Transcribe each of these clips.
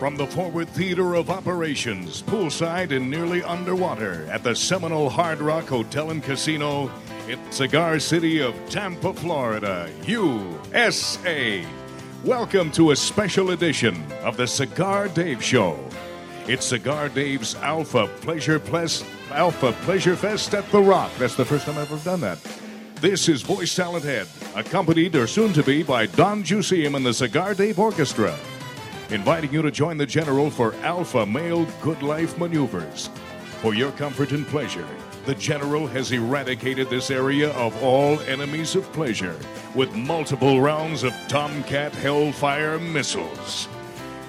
From the forward theater of operations, poolside and nearly underwater at the Seminole Hard Rock Hotel and Casino in Cigar City of Tampa, Florida, USA. Welcome to a special edition of the Cigar Dave Show. It's Cigar Dave's Alpha Pleasure Plus Alpha Pleasure Fest at the Rock. That's the first time I've ever done that. This is Voice Talent Ed, accompanied or soon to be by Don Jusium and the Cigar Dave Orchestra inviting you to join the General for Alpha Male Good Life Maneuvers. For your comfort and pleasure, the General has eradicated this area of all enemies of pleasure with multiple rounds of Tomcat Hellfire missiles.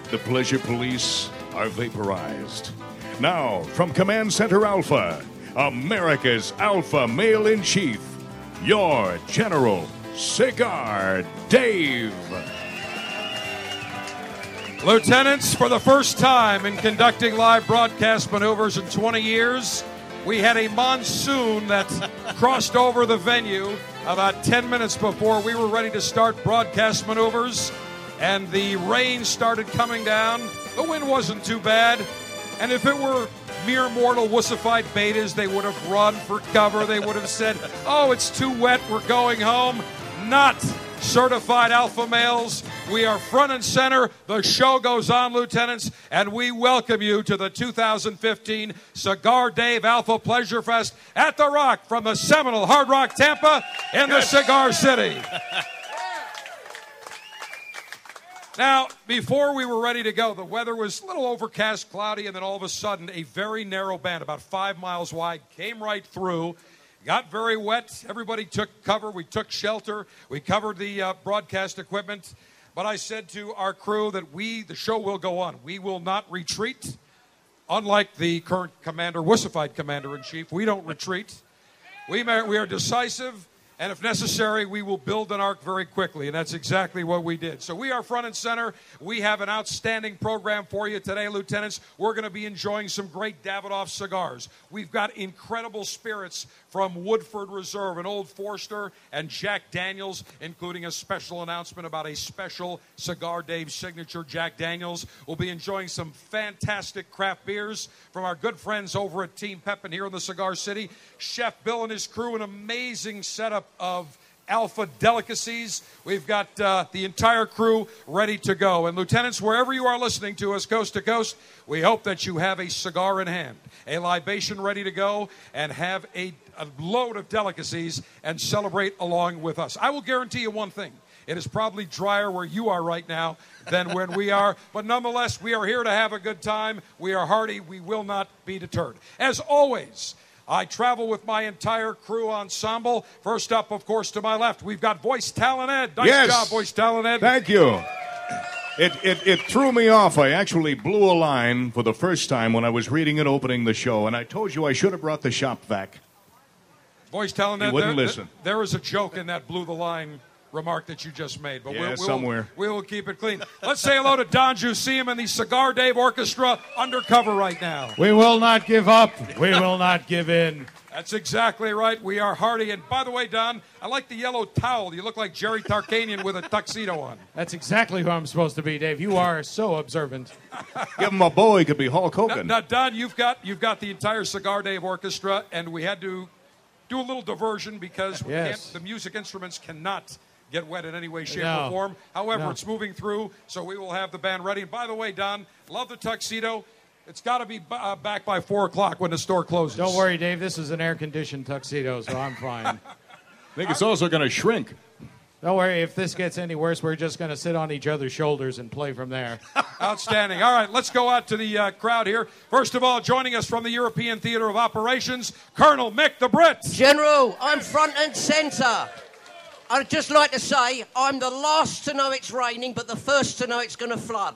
The Pleasure Police are vaporized. Now, from Command Center Alpha, America's Alpha Male in Chief, your General Cigar Dave. Lieutenants, for the first time in conducting live broadcast maneuvers in 20 years, we had a monsoon that crossed over the venue about 10 minutes before we were ready to start broadcast maneuvers, and the rain started coming down. The wind wasn't too bad, and if it were mere mortal wussified betas, they would have run for cover. They would have said, Oh, it's too wet, we're going home. Not certified alpha males. We are front and center. The show goes on, lieutenants, and we welcome you to the 2015 Cigar Dave Alpha Pleasure Fest at The Rock from the Seminole Hard Rock Tampa in the Cigar City. Now, before we were ready to go, the weather was a little overcast, cloudy, and then all of a sudden, a very narrow band, about five miles wide, came right through got very wet. Everybody took cover. We took shelter. We covered the uh, broadcast equipment. But I said to our crew that we, the show will go on. We will not retreat. Unlike the current commander, wussified commander in chief, we don't retreat. We, may, we are decisive, and if necessary, we will build an ark very quickly. And that's exactly what we did. So we are front and center. We have an outstanding program for you today, lieutenants. We're going to be enjoying some great Davidoff cigars. We've got incredible spirits from Woodford Reserve and Old Forester and Jack Daniels, including a special announcement about a special Cigar Dave signature Jack Daniels. We'll be enjoying some fantastic craft beers from our good friends over at Team Pepin here in the Cigar City. Chef Bill and his crew, an amazing setup of Alpha delicacies. We've got uh, the entire crew ready to go. And, lieutenants, wherever you are listening to us, coast to coast, we hope that you have a cigar in hand, a libation ready to go, and have a, a load of delicacies and celebrate along with us. I will guarantee you one thing. It is probably drier where you are right now than when we are. But nonetheless, we are here to have a good time. We are hearty. We will not be deterred. As always, I travel with my entire crew ensemble. First up, of course, to my left, we've got Voice Talent Ed. Nice Yes. job, Voice Talent Ed. Thank you. It, it, it threw me off. I actually blew a line for the first time when I was reading and opening the show, and I told you I should have brought the shop vac. Voice Talent Ed. wouldn't there, listen. there is a joke in that blew the line remark that you just made, but Yeah, we'll, we'll, somewhere. we will keep it clean. Let's say hello to Don Jusium and the Cigar Dave Orchestra undercover right now. We will not give up. We will not give in. That's exactly right. We are hardy. And by the way, Don, I like the yellow towel. You look like Jerry Tarkanian with a tuxedo on. That's exactly who I'm supposed to be, Dave. You are so observant. Give him a bow, he could be Hulk Now, Hogan. now, Don, you've got you've got the entire Cigar Dave Orchestra, and we had to do a little diversion because we Yes. can't, the music instruments cannot get wet in any way, shape, No. or form. However, No. it's moving through, so we will have the band ready. And by the way, Don, love the tuxedo. It's got to be b- uh, back by four o'clock when the store closes. Don't worry, Dave. This is an air-conditioned tuxedo, so I'm fine. I think it's also going to shrink. Don't worry, if this gets any worse, we're just going to sit on each other's shoulders and play from there. Outstanding. All right, let's go out to the uh, crowd here. First of all, joining us from the European Theater of Operations, Colonel Mick the Brit. General, I'm front and centre. I'd just like to say I'm the last to know it's raining, but the first to know it's going to flood.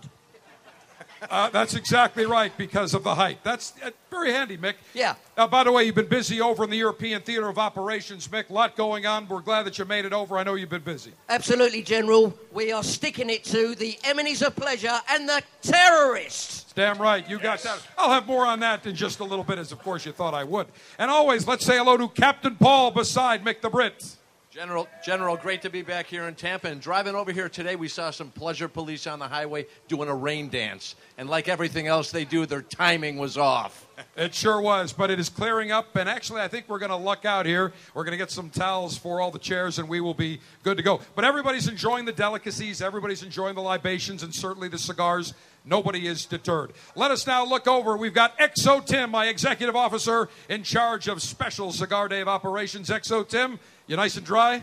Uh, that's exactly right because of the height. That's uh, very handy, Mick. Yeah. Uh, by the way, you've been busy over in the European Theater of Operations, Mick. A lot going on. We're glad that you made it over. I know you've been busy. Absolutely, General. We are sticking it to the enemies of pleasure and the terrorists. Damn right, you got that. I'll have more on that in just a little bit, as of course you thought I would. And always, let's say hello to Captain Paul beside Mick the Brit. General, General, great to be back here in Tampa. And driving over here today, we saw some pleasure police on the highway doing a rain dance. And like everything else they do, their timing was off. It sure was, but it is clearing up. And actually, I think we're going to luck out here. We're going to get some towels for all the chairs, and we will be good to go. But everybody's enjoying the delicacies, everybody's enjoying the libations, and certainly the cigars. Nobody is deterred. Let us now look over. We've got XO Tim, my executive officer in charge of special Cigar Dave operations. XO Tim, you nice and dry?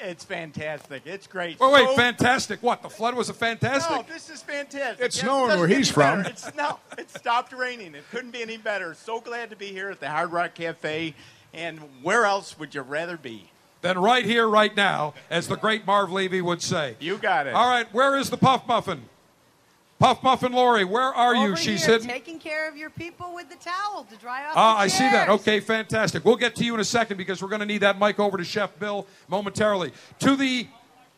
It's fantastic. It's great. Wait, wait, So- fantastic. What? The flood was a fantastic? No, this is fantastic. It's Yeah, snowing doesn't where he's from. better. It's no, it stopped raining. It couldn't be any better. So glad to be here at the Hard Rock Cafe. And where else would you rather be? Then right here, right now, as the great Marv Levy would say. You got it. All right, where is the Puff Muffin? Puff Muffin Lori, where are you? Over She's here, hidden. taking care of your people with the towel to dry off. Ah, the I see that. Okay, fantastic. We'll get to you in a second because we're going to need that mic over to Chef Bill momentarily. To the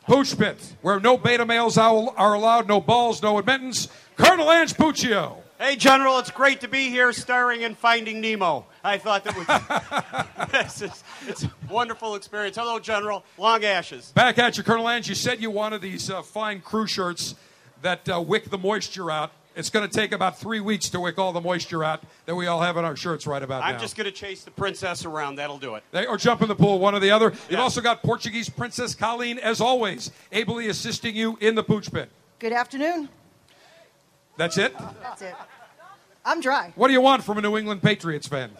pooch pit, where no beta males are are allowed, no balls, no admittance. Colonel Ange Puccio. Hey, General, it's great to be here starring in Finding Nemo. I thought that was it's, just- it's a wonderful experience. Hello, General. Long ashes. Back at you, Colonel Ange. You said you wanted these uh, fine crew shirts that uh, wick the moisture out. It's going to take about three weeks to wick all the moisture out that we all have in our shirts right about now. I'm just going to chase the princess around. That'll do it. They, or jump in the pool, one or the other. You've also got Portuguese Princess Colleen, as always, ably assisting you in the pooch pit. Good afternoon. That's it. That's it. I'm dry. What do you want from a New England Patriots fan?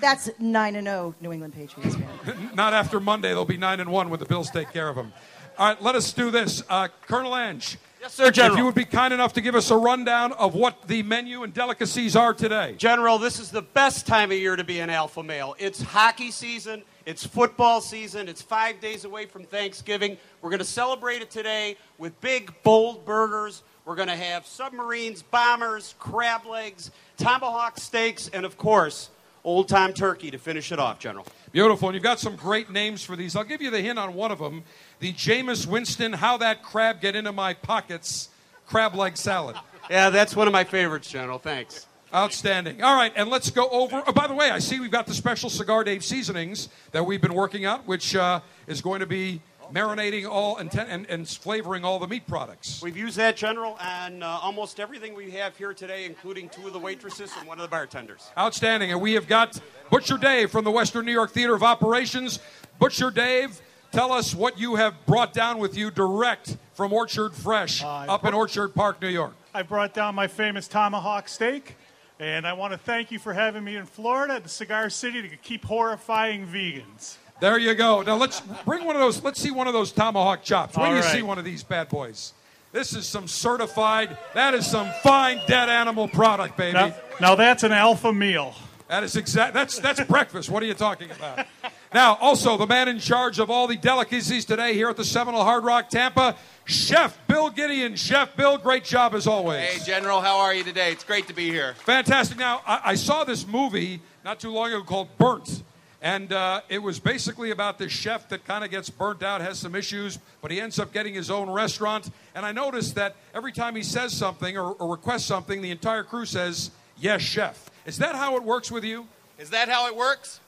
That's 9 and 0 New England Patriots fan. Not after Monday. They'll be nine and one when the Bills take care of them. All right, let us do this. Uh, Colonel Ange. Yes, sir, General. If you would be kind enough to give us a rundown of what the menu and delicacies are today. General, this is the best time of year to be an alpha male. It's hockey season, it's football season, it's five days away from Thanksgiving. We're going to celebrate it today with big, bold burgers. We're going to have submarines, bombers, crab legs, tomahawk steaks, and of course, old time turkey to finish it off, General. Beautiful. And you've got some great names for these. I'll give you the hint on one of them the Jameis Winston, How That Crab Get Into My Pockets crab leg salad. Yeah, that's one of my favorites, General. Thanks. Outstanding. All right, and let's go over. Oh, by the way, I see we've got the special Cigar Dave seasonings that we've been working out, which uh, is going to be marinating all and, ten- and, and flavoring all the meat products. We've used that, General, on uh, almost everything we have here today, including two of the waitresses and one of the bartenders. Outstanding. And we have got Butcher Dave from the Western New York Theater of Operations. Butcher Dave, tell us what you have brought down with you direct from Orchard Fresh Uh, up in Orchard Park, New York. I brought down my famous tomahawk steak, and I want to thank you for having me in Florida, at the Cigar City, to keep horrifying vegans. There you go. Now let's bring one of those. Let's see one of those tomahawk chops. When All do you right. see one of these bad boys? This is some certified. That is some fine dead animal product, baby. Now, now that's an alpha meal. That is exact. That's that's breakfast. What are you talking about? Now, also the man in charge of all the delicacies today here at the Seminole Hard Rock Tampa, Chef Bill Gideon. Chef Bill, great job as always. Hey, General, how are you today? It's great to be here. Fantastic. Now, I, I saw this movie not too long ago called Burnt. And uh, it was basically about this chef that kind of gets burnt out, has some issues, but he ends up getting his own restaurant. And I noticed that every time he says something or, or requests something, the entire crew says, Yes, chef. Is that how it works with you? Is that how it works?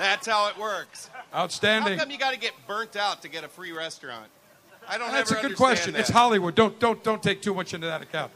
That's how it works. Outstanding. How come you got to get burnt out to get a free restaurant? I don't That's a good question. that. It's Hollywood. Don't, don't, don't take too much into that account.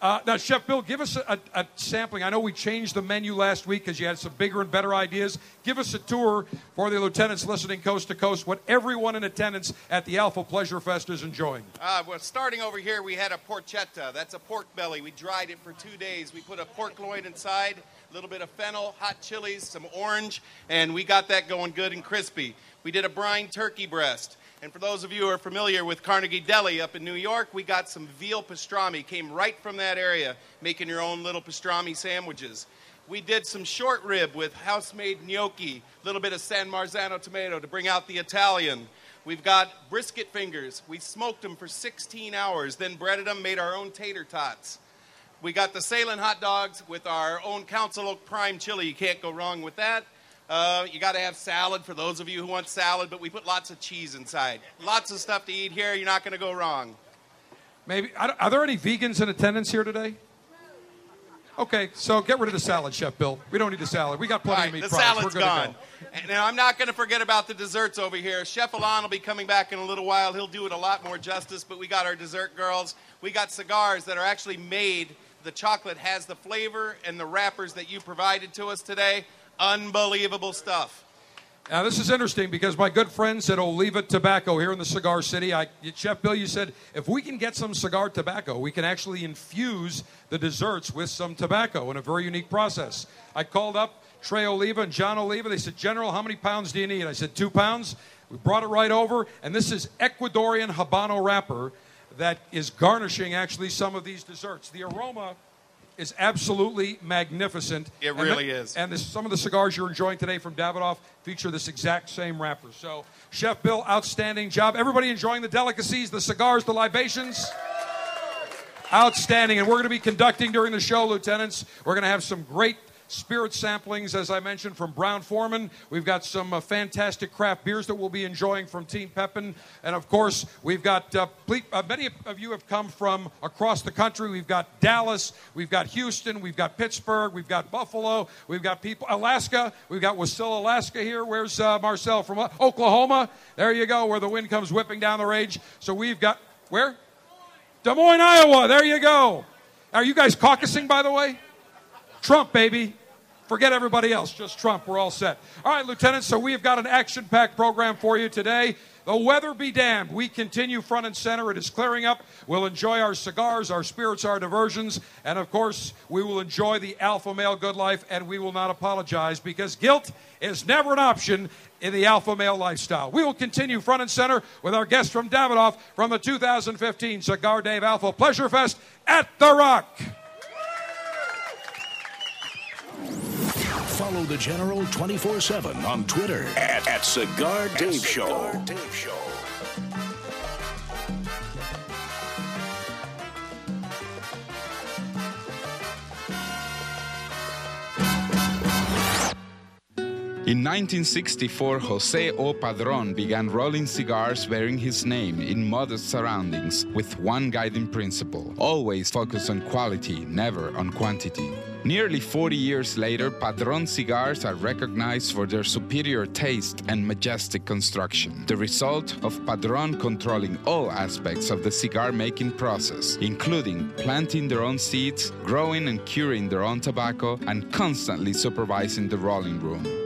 Uh, now, Chef Bill, give us a, a, sampling. I know we changed the menu last week because you had some bigger and better ideas. Give us a tour for the lieutenants listening coast to coast, what everyone in attendance at the Alpha Pleasure Fest is enjoying. Uh, well, starting over here, we had a porchetta. That's a pork belly. We dried it for two days. We put a pork loin inside, a little bit of fennel, hot chilies, some orange, and we got that going good and crispy. We did a brine turkey breast. And for those of you who are familiar with Carnegie Deli up in New York, we got some veal pastrami, came right from that area, making your own little pastrami sandwiches. We did some short rib with house-made gnocchi, a little bit of San Marzano tomato to bring out the Italian. We've got brisket fingers. We smoked them for 16 hours, then breaded them, made our own tater tots. We got the Sahlen hot dogs with our own Council Oak Prime chili. You can't go wrong with that. Uh, you got to have salad for those of you who want salad, but we put lots of cheese inside. Lots of stuff to eat here. You're not going to go wrong. Maybe are, there any vegans in attendance here today? Okay, so get rid of the salad, Chef Bill. We don't need the salad. We got plenty right, of meat the products. salad's We're gone. And now I'm not going to forget about the desserts over here. Chef Alon will be coming back in a little while. He'll do it a lot more justice. But we got our dessert girls. We got cigars that are actually made. The chocolate has the flavor and the wrappers that you provided to us today. Unbelievable stuff. Now, this is interesting because my good friends at Oliva Tobacco here in the Cigar City, I, Chef Bill, you said if we can get some cigar tobacco, we can actually infuse the desserts with some tobacco in a very unique process. I called up Trey Oliva and John Oliva. They said, General, how many pounds do you need? I said, two pounds. We brought it right over, and this is Ecuadorian Habano wrapper that is garnishing actually some of these desserts. The aroma is absolutely magnificent. It And really the- is. And this, some of the cigars you're enjoying today from Davidoff feature this exact same wrapper. So, Chef Bill, outstanding job. Everybody enjoying the delicacies, the cigars, the libations? Outstanding. And we're going to be conducting during the show, Lieutenants. We're going to have some great spirit samplings, as I mentioned, from Brown-Forman. We've got some uh, fantastic craft beers that we'll be enjoying from Team Pepin. And of course, we've got uh, ple- uh, many of you have come from across the country. We've got Dallas, we've got Houston, we've got Pittsburgh, we've got Buffalo, we've got people, Alaska, we've got Wasilla, Alaska here. Where's uh, Marcel from uh, Oklahoma? There you go, where the wind comes whipping down the range. So we've got, where? Des Moines, Iowa. There you go. Are you guys caucusing, by the way? Trump, baby. Forget everybody else, just Trump. We're all set. All right, Lieutenant, so we have got an action packed program for you today. The weather be damned. We continue front and center. It is clearing up. We'll enjoy our cigars, our spirits, our diversions, and of course, we will enjoy the alpha male good life, and we will not apologize because guilt is never an option in the alpha male lifestyle. We will continue front and center with our guest from Davidoff from the 2015 Cigar Dave Alpha Pleasure Fest at The Rock. Follow the General 24 7 on Twitter at, at Cigar Dave Show. In 1964, Jose O. Padron began rolling cigars bearing his name in modest surroundings with one guiding principle always focus on quality, never on quantity. Nearly 40 years later, Padron cigars are recognized for their superior taste and majestic construction, the result of Padron controlling all aspects of the cigar making process, including planting their own seeds, growing and curing their own tobacco, and constantly supervising the rolling room.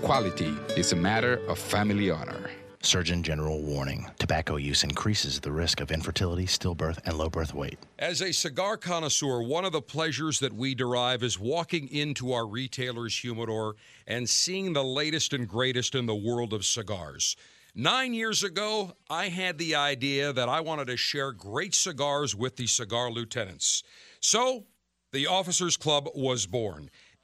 quality is a matter of family honor. Surgeon General warning tobacco use increases the risk of infertility, stillbirth, and low birth weight. As a cigar connoisseur, one of the pleasures that we derive is walking into our retailer's humidor and seeing the latest and greatest in the world of cigars. Nine years ago, I had the idea that I wanted to share great cigars with the cigar lieutenants. So, the Officers Club was born.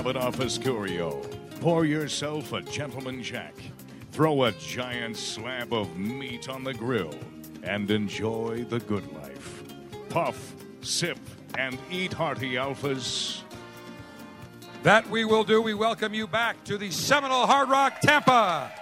Davidoff Escurio. Pour yourself a Gentleman Jack. Throw a giant slab of meat on the grill and enjoy the good life. Puff, sip, and eat hearty alphas. That we will do. We welcome you back to the Seminole Hard Rock Tampa.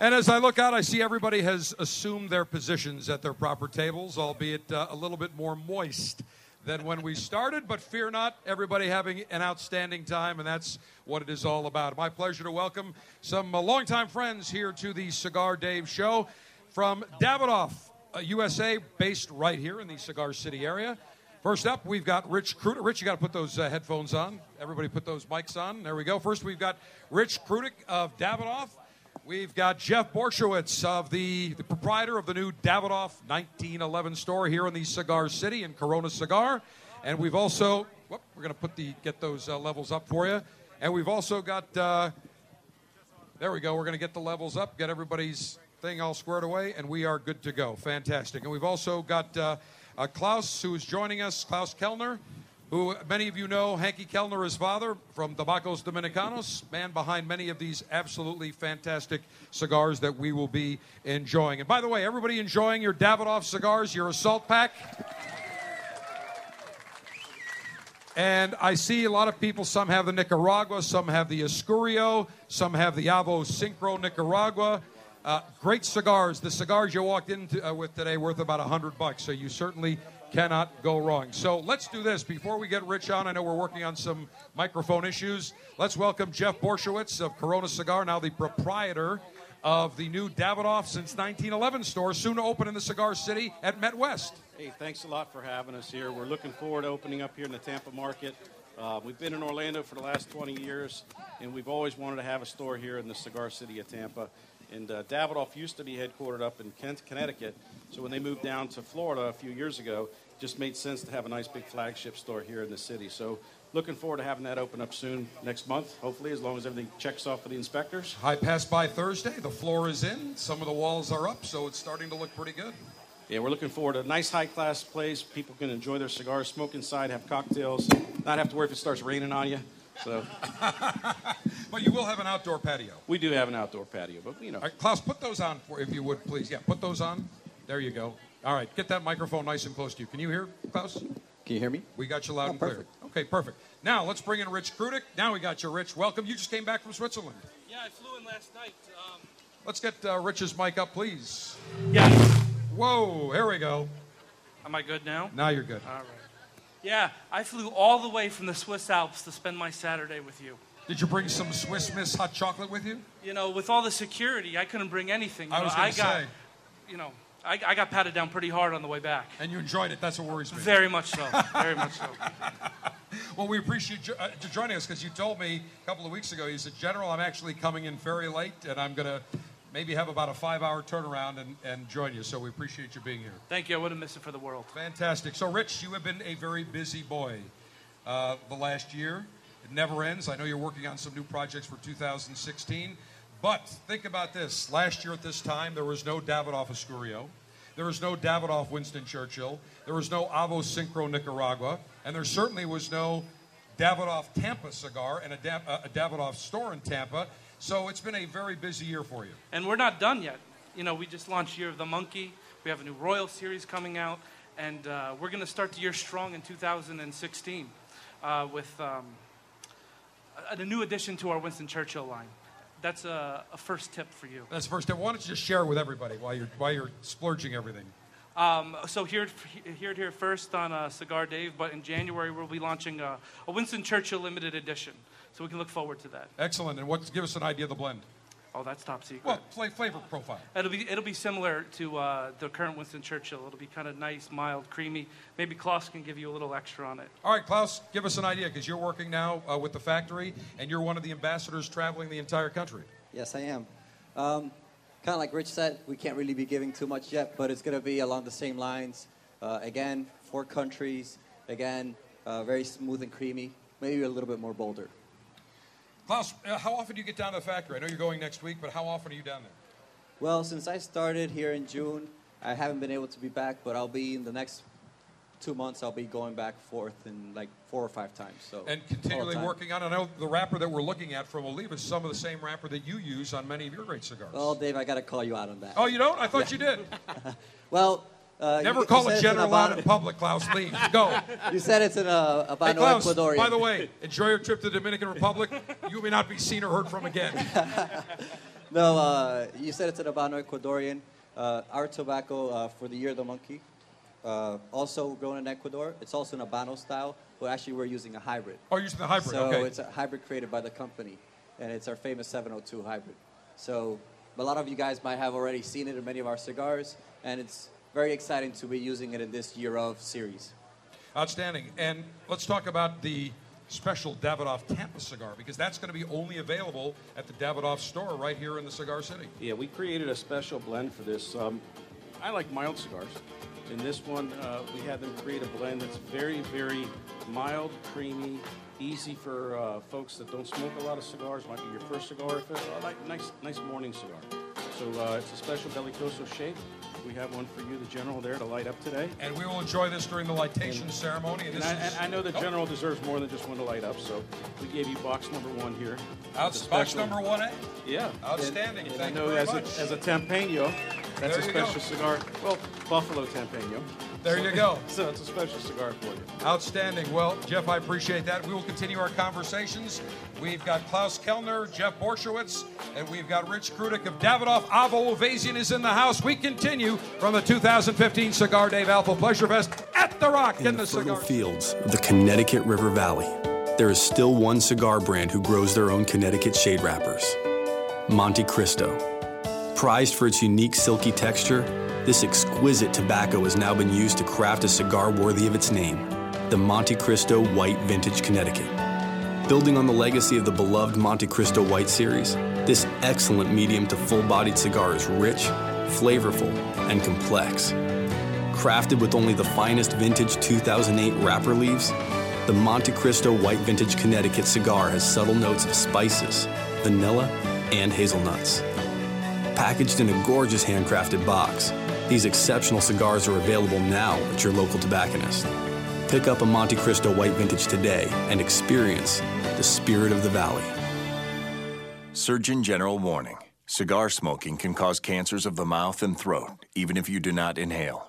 And as I look out, I see everybody has assumed their positions at their proper tables, albeit uh, a little bit more moist than when we started. But fear not, everybody having an outstanding time, and that's what it is all about. My pleasure to welcome some uh, longtime friends here to the Cigar Dave show from Davidoff, uh, USA, based right here in the Cigar City area. First up, we've got Rich Krudik. Rich, you got to put those uh, headphones on. Everybody put those mics on. There we go. First, we've got Rich Krudik of Davidoff. We've got Jeff Borysiewicz of the, the proprietor of the new Davidoff 1911 store here in the Cigar City in Corona Cigar. And we've also, whoop, we're going to put the get those uh, levels up for you. And we've also got, uh, there we go. We're going to get the levels up, get everybody's thing all squared away, and we are good to go. Fantastic. And we've also got uh, uh, Klaus, who is joining us, Klaus Kelner, who many of you know, Henke Kelner, his father from Tabacos Dominicanos, man behind many of these absolutely fantastic cigars that we will be enjoying. And by the way, everybody enjoying your Davidoff cigars, your assault pack? And I see a lot of people, some have the Nicaragua, some have the Escurio, some have the Avo Syncro Nicaragua. Uh, great cigars. The cigars you walked in to, uh, with today worth about a hundred bucks, so you certainly cannot go wrong. So let's do this before we get Rich on. I know we're working on some microphone issues. Let's welcome Jeff Borysiewicz of Corona Cigar, now the proprietor of the new Davidoff since 1911 store, soon to open in the Cigar City at Met West. Hey, thanks a lot for having us here. We're looking forward to opening up here in the Tampa market. Uh, we've been in Orlando for the last 20 years, and we've always wanted to have a store here in the Cigar City of Tampa. And uh, Davidoff used to be headquartered up in Kent, Connecticut. So when they moved down to Florida a few years ago, it just made sense to have a nice big flagship store here in the city. So looking forward to having that open up soon next month, hopefully, as long as everything checks off for the inspectors. I passed by Thursday. The floor is in. Some of the walls are up, so it's starting to look pretty good. Yeah, we're looking forward to a nice high class place. People can enjoy their cigars, smoke inside, have cocktails, not have to worry if it starts raining on you. So, but you will have an outdoor patio. We do have an outdoor patio, but you know. All right, Klaus, put those on for if you would, please. Yeah, put those on. There you go. All right, get that microphone nice and close to you. Can you hear, Klaus? Can you hear me? We got you loud Oh, and clear. perfect. Okay, perfect. Now let's bring in Rich Krudik. Now we got you, Rich. Welcome. You just came back from Switzerland. Yeah, I flew in last night. Um, Let's get uh, Rich's mic up, please. yeah. Whoa, here we go. Am I good now? Now you're good. All right. Yeah, I flew all the way from the Swiss Alps to spend my Saturday with you. Did you bring some Swiss Miss hot chocolate with you? You know, with all the security, I couldn't bring anything. You I know, was gonna got, say. you know, I, I got patted down pretty hard on the way back. And you enjoyed it. That's what worries me. Very much so. Very much so. Well, we appreciate you uh, joining us because you told me a couple of weeks ago. You said, "General, I'm actually coming in very late, and I'm going to maybe have about a five-hour turnaround and, and join you." So we appreciate you being here. Thank you. I wouldn't miss it for the world. Fantastic. So, Rich, you have been a very busy boy uh, the last year. It never ends. I know you're working on some new projects for 2016. But think about this. Last year at this time, there was no Davidoff Escurio. There was no Davidoff Winston Churchill. There was no Avo Syncro Nicaragua. And there certainly was no Davidoff Tampa cigar and a, da- a Davidoff store in Tampa. So it's been a very busy year for you. And we're not done yet. You know, we just launched Year of the Monkey. We have a new Royal series coming out, and uh, we're going to start the year strong in 2016 uh, with um, a, a new addition to our Winston Churchill line. That's a, a first tip for you. That's the first step. Why don't you just share it with everybody while you're, while you're splurging everything? Um, so here, here, here first on uh, Cigar Dave, but in January we'll be launching a, a Winston Churchill limited edition. So we can look forward to that. Excellent. And what, give us an idea of the blend. Oh, that's top secret. Well, fla- flavor profile. It'll be it'll be similar to uh, the current Winston Churchill. It'll be kind of nice, mild, creamy. Maybe Klaus can give you a little extra on it. All right, Klaus, give us an idea because you're working now uh, with the factory and you're one of the ambassadors traveling the entire country. Yes, I am. Um, kind of like Rich said, we can't really be giving too much yet, but it's going to be along the same lines. Uh, again, four countries. Again, uh, very smooth and creamy. Maybe a little bit more bolder. Klaus, uh, how often do you get down to the factory? I know you're going next week, but how often are you down there? Well, since I started here in June, I haven't been able to be back, but I'll be in the next two months. I'll be going back forth in like four or five times. So And continually working on. I know the wrapper that we're looking at from Oliva is some of the same wrapper that you use on many of your great cigars. Well, Dave, I got to call you out on that. Oh, you don't? I thought you did. Well, uh, Never you, call you a said it's an general out in public, Klaus. Leave. Go. You said it's an uh, Hey, Klaus, Ecuadorian. by the way, enjoy your trip to the Dominican Republic. You may not be seen or heard from again. No, uh, you said it's an Habano Ecuadorian. Uh, our tobacco uh, for the Year of the Monkey, uh, also grown in Ecuador. It's also an Habano style, but actually we're using a hybrid. Oh, you're using the hybrid, So okay. it's a hybrid created by the company, and it's our famous 702 hybrid. So a lot of you guys might have already seen it in many of our cigars, and it's very exciting to be using it in this Year of series. Outstanding. And let's talk about the special Davidoff Tampa cigar because that's going to be only available at the Davidoff store right here in the Cigar City. Yeah, we created a special blend for this. Um, I like mild cigars. In this one, uh, we had them create a blend that's very, very mild, creamy, easy for uh, folks that don't smoke a lot of cigars. Might be your first cigar. If it, uh, like nice, nice morning cigar. So uh, it's a special Belicoso shape. We have one for you, the general, there to light up today. And we will enjoy this during the lightation ceremony. And And I, is- and I know the Oh, general deserves more than just one to light up, so we gave you box number one here. Outs- box number one, eh? Yeah. Outstanding. And, and Thank I know as a, as a Tempano, that's There a go. special cigar. Well, Buffalo Tempano. There So- you go. So it's a special cigar for you. Outstanding. Well, Jeff, I appreciate that. We will continue our conversations. We've got Klaus Kelner, Jeff Borysiewicz, and we've got Rich Krudik of Davidoff. Avo Uvezian is in the house. We continue from the 2015 Cigar Dave Alpha Pleasure Fest at the Rock in, In the the fertile Cigar. fields of the Connecticut River Valley, there is still one cigar brand who grows their own Connecticut shade wrappers Monte Cristo. Prized for its unique silky texture, this exquisite tobacco has now been used to craft a cigar worthy of its name the Monte Cristo White Vintage Connecticut. Building on the legacy of the beloved Monte Cristo White series, this excellent medium to full bodied cigar is rich, flavorful, and complex. Crafted with only the finest vintage 2008 wrapper leaves, the Monte Cristo White Vintage Connecticut cigar has subtle notes of spices, vanilla, and hazelnuts. Packaged in a gorgeous handcrafted box, these exceptional cigars are available now at your local tobacconist. Pick up a Monte Cristo White Vintage today and experience the spirit of the valley. Surgeon General warning cigar smoking can cause cancers of the mouth and throat, even if you do not inhale.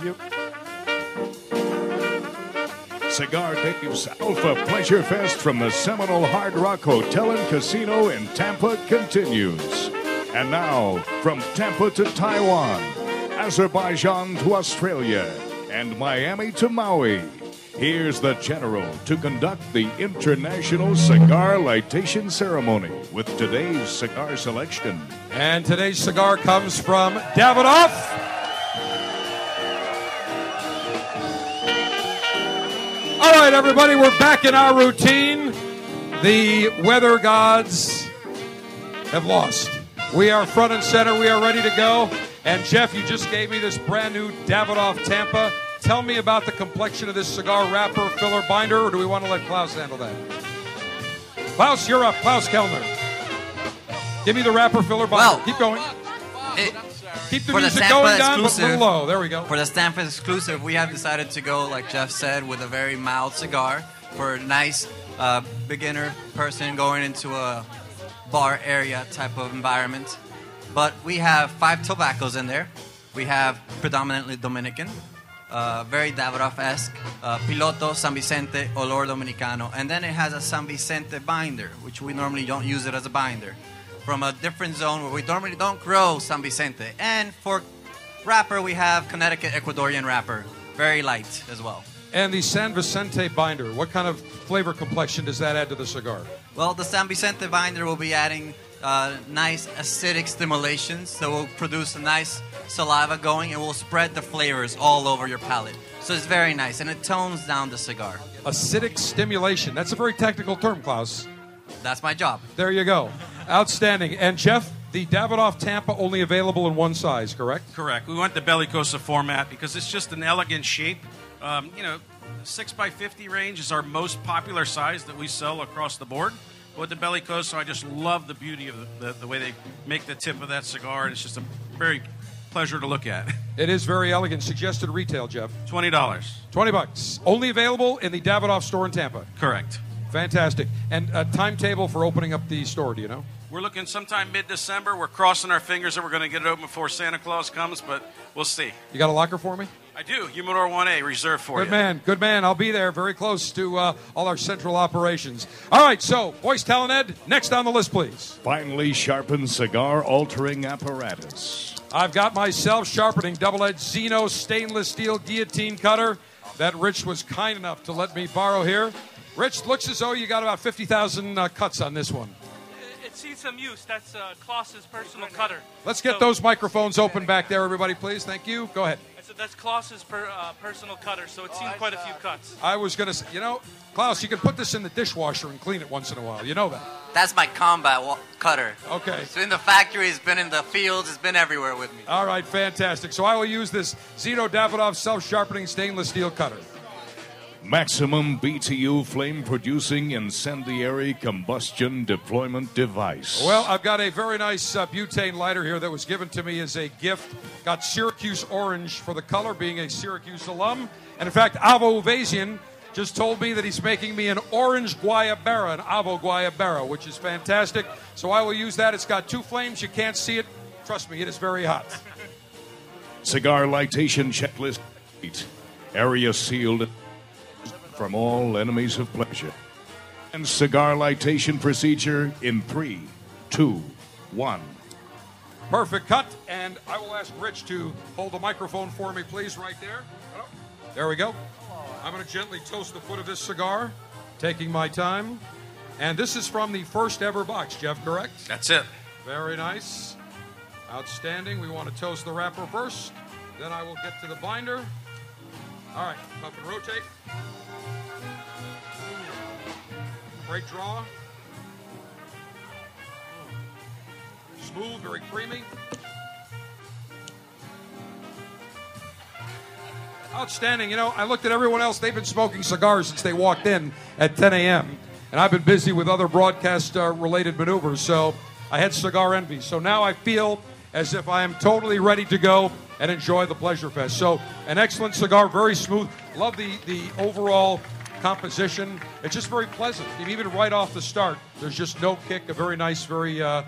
Are you? Cigar Dave's Alpha Pleasure Fest from the Seminole Hard Rock Hotel and Casino in Tampa continues. And now, from Tampa to Taiwan, Azerbaijan to Australia, and Miami to Maui, here's the General to conduct the International Cigar Lightation Ceremony with today's cigar selection. And today's cigar comes from Davidoff. All right, everybody, we're back in our routine. The weather gods have lost. We are front and center. We are ready to go. And Jeff, you just gave me this brand new Davidoff Tampa. Tell me about the complexion of this cigar wrapper, filler, binder, or do we want to let Klaus handle that? Klaus, you're up. Klaus Kelner. Give me the wrapper, filler, binder. Well, Keep going. Keep the for the music Tampa going down, but exclusive, a little low. There we go. For the Tampa exclusive, we have decided to go, like Jeff said, with a very mild cigar for a nice uh, beginner person going into a bar area type of environment. But we have five tobaccos in there. We have predominantly Dominican, uh, very Davidoff-esque, uh, Piloto, San Vicente, Olor Dominicano, and then it has a San Vicente binder, which we normally don't use it as a binder, from a different zone where we normally don't grow San Vicente. And for wrapper, we have Connecticut Ecuadorian wrapper, very light as well. And the San Vicente binder, what kind of flavor complexion does that add to the cigar? Well, the San Vicente binder will be adding uh, nice acidic stimulations that will produce a nice saliva going and will spread the flavors all over your palate. So it's very nice and it tones down the cigar. Acidic stimulation. That's a very technical term, Klaus. That's my job. There you go. Outstanding. And Jeff, the Davidoff Tampa only available in one size, correct? Correct. We went the Belicoso format because it's just an elegant shape. Um, you know, six by fifty range is our most popular size that we sell across the board. But with the Belicoso, I just love the beauty of the, the, the way they make the tip of that cigar, and it's just a very pleasure to look at. It is very elegant. Suggested retail, Jeff. Twenty dollars. 20 bucks. Only available in the Davidoff store in Tampa. Correct. Fantastic. And a timetable for opening up the store, do you know? We're looking sometime mid-December. We're crossing our fingers that we're going to get it open before Santa Claus comes, but we'll see. You got a locker for me? I do. Humidor 1A reserved for Good you. Good man, good man. I'll be there very close to uh, all our central operations. All right, so, voice talent Ed, next on the list, please. Finely sharpened cigar altering apparatus. I've got my self sharpening double edged Zino stainless steel guillotine cutter that Rich was kind enough to let me borrow here. Rich, looks as though you got about 50,000 uh, cuts on this one. It sees some use. That's uh, Klaus's personal cutter. Let's get So- those microphones open back there, everybody, please. Thank you. Go ahead. I said that's Klaus's per, uh, personal cutter, so it's seen quite a few cuts. I was going to say, you know, Klaus, you can put this in the dishwasher and clean it once in a while. You know that. That's my combat wa- cutter. Okay. It's been in the factory, it's been in the fields, it's been everywhere with me. All right, fantastic. So I will use this Zino Davidoff self sharpening stainless steel cutter. Maximum BTU flame producing incendiary combustion deployment device. Well, I've got a very nice uh, butane lighter here that was given to me as a gift. Got Syracuse orange for the color, being a Syracuse alum. And in fact, Avo Uvezian just told me that he's making me an orange guayabera, an Avo guayabera, which is fantastic. So I will use that. It's got two flames. You can't see it. Trust me, it is very hot. Cigar lightation checklist. Area sealed from all enemies of pleasure. And cigar lightation procedure in three, two, one. Perfect cut. And I will ask Rich to hold the microphone for me, please, right there. There we go. I'm going to gently toast the foot of this cigar, taking my time. And this is from the first ever box, Jeff, correct? That's it. Very nice. Outstanding. We want to toast the wrapper first. Then I will get to the binder. All right, up and rotate. Great draw. Smooth, very creamy. Outstanding. You know, I looked at everyone else. They've been smoking cigars since they walked in at 10 a.m. And I've been busy with other broadcast uh, related maneuvers. So I had cigar envy. So now I feel as if I am totally ready to go and enjoy the Pleasure Fest. So an excellent cigar, very smooth. Love the, the overall composition. It's just very pleasant. Even right off the start, there's just no kick. A very nice, very uh,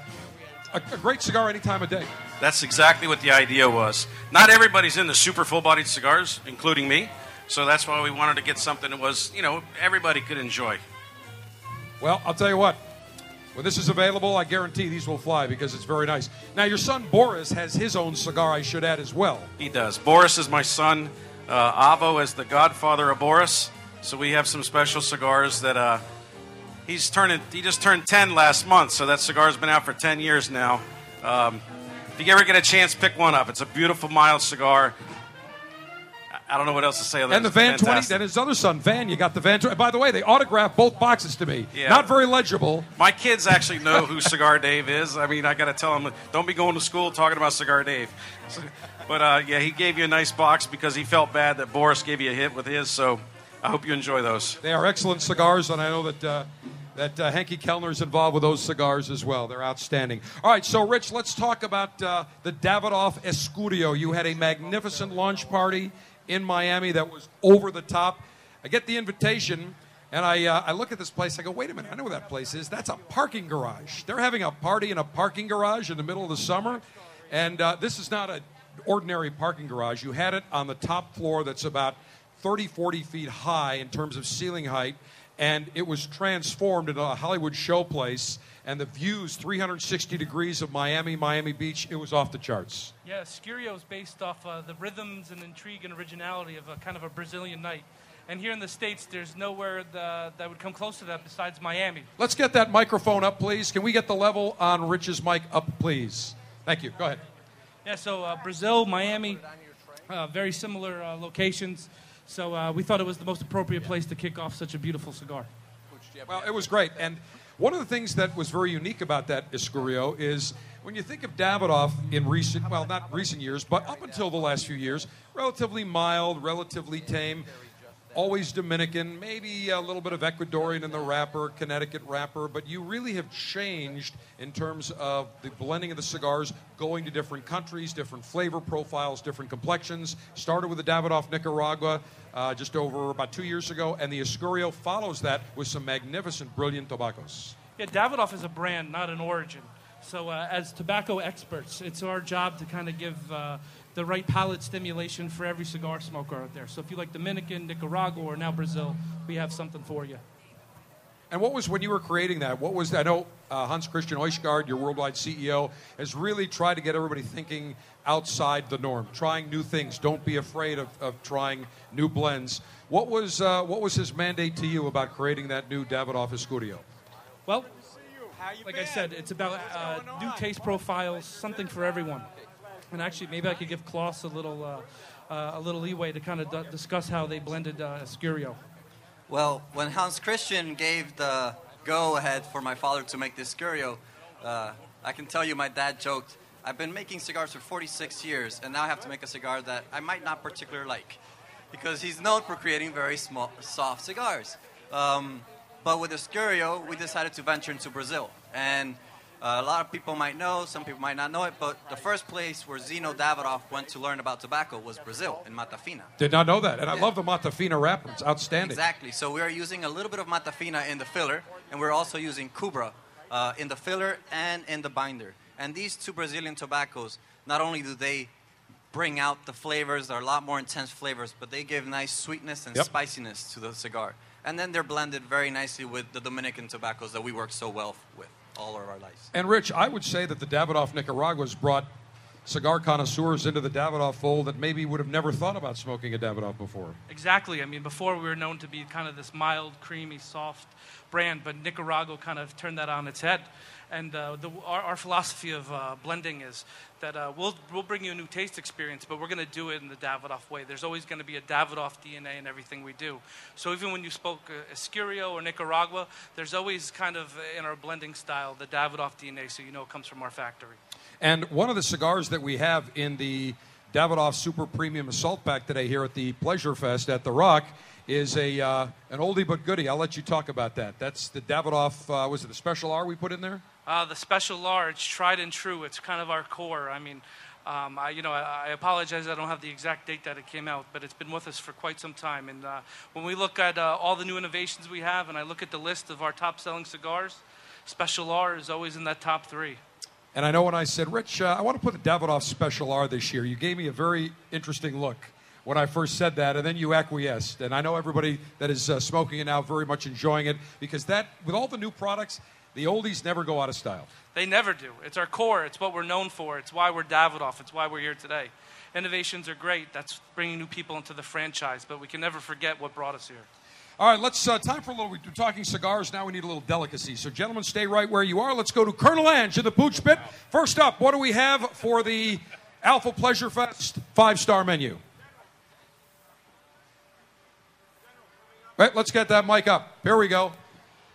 a, a great cigar any time of day. That's exactly what the idea was. Not everybody's into super full-bodied cigars, including me. So that's why we wanted to get something that was, you know, everybody could enjoy. Well, I'll tell you what. When this is available, I guarantee these will fly because it's very nice. Now, your son Boris has his own cigar, I should add, as well. He does. Boris is my son. Uh, Avo is the godfather of Boris. So we have some special cigars that uh, he's turning. He just turned 10 last month, so that cigar's been out for 10 years now. Um, if you ever get a chance, pick one up. It's a beautiful, mild cigar. I don't know what else to say. And the Van 20, and his other son, Van, you got the Van 20. By the way, they autographed both boxes to me. Yeah. Not very legible. My kids actually know who Cigar Dave is. I mean, I got to tell them, don't be going to school talking about Cigar Dave. But uh, yeah, he gave you a nice box because he felt bad that Boris gave you a hit with his. So I hope you enjoy those. They are excellent cigars, and I know that. Uh, that uh, Kelner is involved with those cigars as well. They're outstanding. All right, so Rich, let's talk about uh, the Davidoff Escurio. You had a magnificent launch party in Miami that was over the top. I get the invitation, and I, uh, I look at this place. I go, wait a minute, I know where that place is. That's a parking garage. They're having a party in a parking garage in the middle of the summer, and uh, this is not an ordinary parking garage. You had it on the top floor that's about 30, 40 feet high in terms of ceiling height, and it was transformed into a Hollywood showplace and the views 360 degrees of Miami, Miami Beach, it was off the charts. Yeah, Escurio is based off uh, the rhythms and intrigue and originality of a kind of a Brazilian night. And here in the States, there's nowhere the, that would come close to that besides Miami. Let's get that microphone up, please. Can we get the level on Rich's mic up, please? Thank you. Go ahead. Yeah, so uh, Brazil, Miami, uh, very similar uh, locations. So uh, we thought it was the most appropriate place to kick off such a beautiful cigar. Well, it was great. And one of the things that was very unique about that Escurio is when you think of Davidoff in recent, well, not recent years, but up until the last few years, relatively mild, relatively tame, always Dominican, maybe a little bit of Ecuadorian in the wrapper, Connecticut wrapper, but you really have changed in terms of the blending of the cigars, going to different countries, different flavor profiles, different complexions. Started with the Davidoff Nicaragua uh, just over about two years ago, and the Escurio follows that with some magnificent, brilliant tobaccos. Yeah, Davidoff is a brand, not an origin. So, uh, as tobacco experts, it's our job to kind of give uh, the right palate stimulation for every cigar smoker out there. So, if you like Dominican, Nicaragua, or now Brazil, we have something for you. And what was when you were creating that? What was I know uh, Hans Christian Hoejsgaard, your worldwide CEO, has really tried to get everybody thinking outside the norm, trying new things. Don't be afraid of, of trying new blends. What was uh, what was his mandate to you about creating that new Davidoff Escurio? Well, like I said, it's about uh, new taste profiles, something for everyone. And actually, maybe I could give Klaus a little uh, uh, a little leeway to kind of d- discuss how they blended uh, Escurio. Well, when Hans Christian gave the go ahead for my father to make this Escurio, uh, I can tell you my dad joked, I've been making cigars for 46 years, and now I have to make a cigar that I might not particularly like. Because he's known for creating very small, soft cigars. Um, but with Escurio, we decided to venture into Brazil. And uh, a lot of people might know, some people might not know it, but the first place where Zino Davidoff went to learn about tobacco was Brazil, in Mata Fina. Did not know that. And I love the Mata Fina wrapper. It's outstanding. Exactly. So we are using a little bit of Mata Fina in the filler, and we're also using Cubra uh, in the filler and in the binder. And these two Brazilian tobaccos, not only do they bring out the flavors, they're a lot more intense flavors, but they give nice sweetness and Yep. spiciness to the cigar. And then they're blended very nicely with the Dominican tobaccos that we work so well with all of our lives. And Rich, I would say that the Davidoff Nicaragua's brought cigar connoisseurs into the Davidoff fold that maybe would have never thought about smoking a Davidoff before. Exactly. I mean, before we were known to be kind of this mild, creamy, soft brand, but Nicaragua kind of turned that on its head. And uh, the, our, our philosophy of uh, blending is that uh, we'll, we'll bring you a new taste experience, but we're going to do it in the Davidoff way. There's always going to be a Davidoff DNA in everything we do. So even when you spoke uh, Escurio or Nicaragua, there's always kind of uh, in our blending style the Davidoff DNA, so you know it comes from our factory. And one of the cigars that we have in the Davidoff Super Premium Assault Pack today here at the Pleasure Fest at the Rock is a uh, an oldie but goodie. I'll let you talk about that. That's the Davidoff. Uh, was it the Special R we put in there? Uh, the Special Large, tried and true. It's kind of our core. I mean, um, I, you know, I, I, apologize. I don't have the exact date that it came out, but it's been with us for quite some time. And uh, when we look at uh, all the new innovations we have, and I look at the list of our top-selling cigars, Special R is always in that top three. And I know when I said, Rich, uh, I want to put the Davidoff Special R this year, you gave me a very interesting look when I first said that, and then you acquiesced. And I know everybody that is uh, smoking it now very much enjoying it because that, with all the new products, the oldies never go out of style. They never do. It's our core. It's what we're known for. It's why we're Davidoff. It's why we're here today. Innovations are great. That's bringing new people into the franchise, but we can never forget what brought us here. All right, let's uh, time for a little. We're talking cigars now. We need a little delicacy. So, gentlemen, stay right where you are. Let's go to Colonel Ange in the Pooch Pit. First up, what do we have for the Alpha Pleasure Fest five star menu? Right, let's get that mic up. Here we go.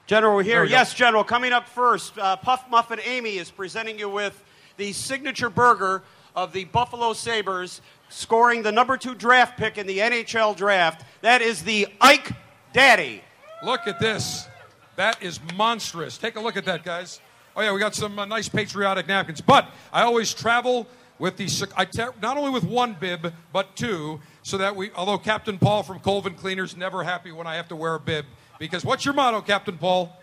General, we're here. Yes, go. General. Coming up first, uh, Puff Muffin Amy is presenting you with the signature burger of the Buffalo Sabres, scoring the number two draft pick in the NHL draft. That is the Ike Daddy. Look at this. That is monstrous. Take a look at that, guys. Oh, yeah, we got some uh, nice patriotic napkins. But I always travel with the, I te- not only with one bib, but two, so that we, although Captain Paul from Colvin Cleaners never happy when I have to wear a bib, because what's your motto, Captain Paul?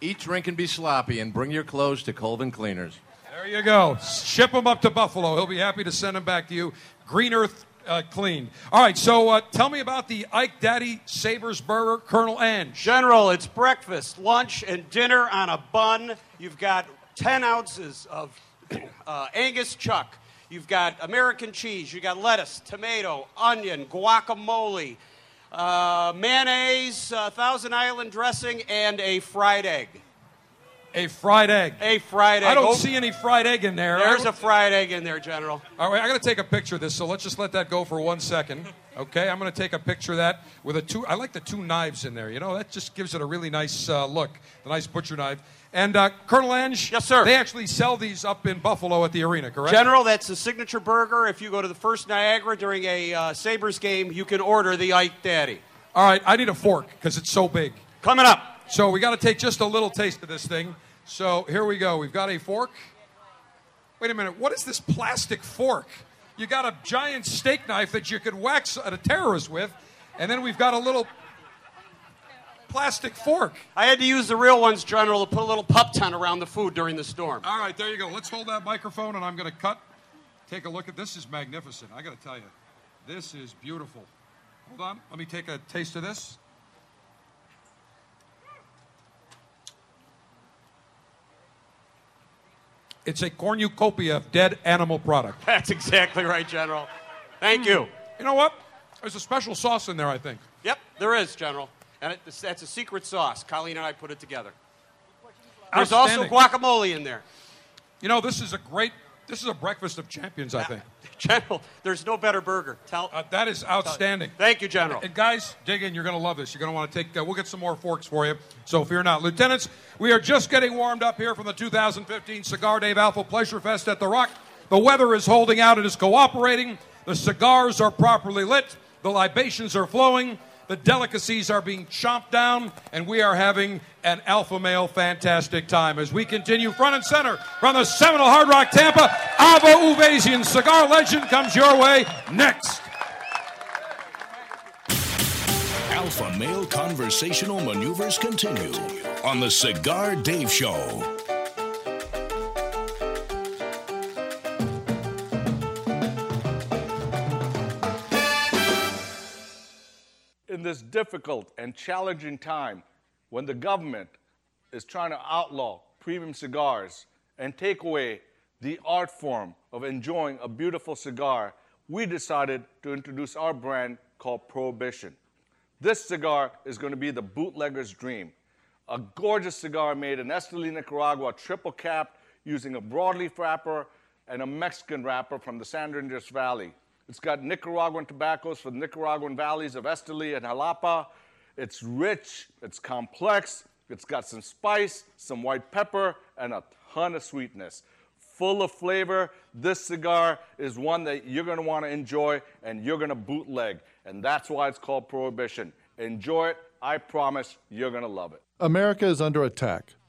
Eat, drink, and be sloppy, and bring your clothes to Colvin Cleaners. There you go. Ship them up to Buffalo. He'll be happy to send them back to you. Green Earth uh, clean. All right, so uh, tell me about the Ike Daddy Sabres Burger, Colonel Ange. General, it's breakfast, lunch, and dinner on a bun. You've got 10 ounces of uh, Angus chuck. You've got American cheese. You've got lettuce, tomato, onion, guacamole uh, mayonnaise, uh, Thousand Island dressing, and a fried egg. A fried egg. A fried egg. I don't oh, see any fried egg in there. There's a fried egg in there, General. All right, I got to take a picture of this, so let's just let that go for one second. Okay, I'm going to take a picture of that with a two. I like the two knives in there. You know, that just gives it a really nice uh, look. The nice butcher knife. And uh, Colonel Ange, yes, sir. They actually sell these up in Buffalo at the arena, correct? General, that's the signature burger. If you go to the first Niagara during a uh, Sabres game, you can order the Ike Daddy. All right, I need a fork because it's so big. Coming up. So we got to take just a little taste of this thing. So here we go. We've got a fork. Wait a minute. What is this plastic fork? You got a giant steak knife that you could wax at a terrorist with, and then we've got a little plastic fork. I had to use the real ones, General, to put a little pup tent around the food during the storm. All right, there you go. Let's hold that microphone, and I'm going to cut. Take a look at this. Is magnificent. I got to tell you, this is beautiful. Hold on. Let me take a taste of this. It's a cornucopia of dead animal product. That's exactly right, General. Thank mm. you. You know what? There's a special sauce in there, I think. Yep, there is, General. And it, that's a secret sauce. Colleen and I put it together. There's also guacamole in there. You know, this is a great, this is a breakfast of champions, I think. General, there's no better burger. Tell, uh, that is outstanding. Thank you, General. And guys, dig in. You're going to love this. You're going to want to take. Uh, we'll get some more forks for you. So fear not, lieutenants. We are just getting warmed up here from the 2015 Cigar Dave Alpha Pleasure Fest at the Rock. The weather is holding out. It is cooperating. The cigars are properly lit. The libations are flowing. The delicacies are being chomped down, and we are having an alpha male fantastic time as we continue front and center from the Seminole Hard Rock Tampa. Avo Uvezian, cigar legend, comes your way next. Alpha male conversational maneuvers continue on the Cigar Dave Show. This difficult and challenging time when the government is trying to outlaw premium cigars and take away the art form of enjoying a beautiful cigar, we decided to introduce our brand called Prohibition. This cigar is going to be the bootlegger's dream. A gorgeous cigar made in Esteli, Nicaragua, triple capped using a broadleaf wrapper and a Mexican wrapper from the San Andres Valley. It's got Nicaraguan tobaccos from the Nicaraguan valleys of Esteli and Jalapa. It's rich, it's complex, it's got some spice, some white pepper, and a ton of sweetness. full of flavor. This cigar is one that you're want to enjoy and you're to bootleg. And that's why it's called Prohibition. Enjoy it. I promise you're to love it. America is under attack.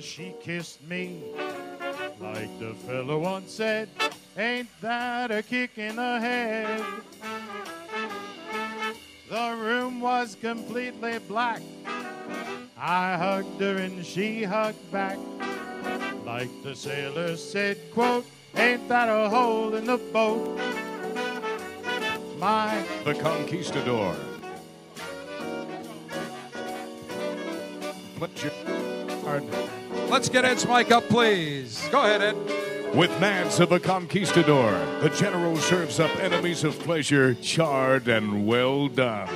She kissed me. Like the fellow once said, ain't that a kick in the head? The room was completely black. I hugged her and she hugged back. Like the sailor said, quote, ain't that a hole in the boat? My The Conquistador. Pleasure. Let's get Ed's mic up, please. Go ahead, Ed. With Mads of the Conquistador, the general serves up enemies of pleasure, charred and well done.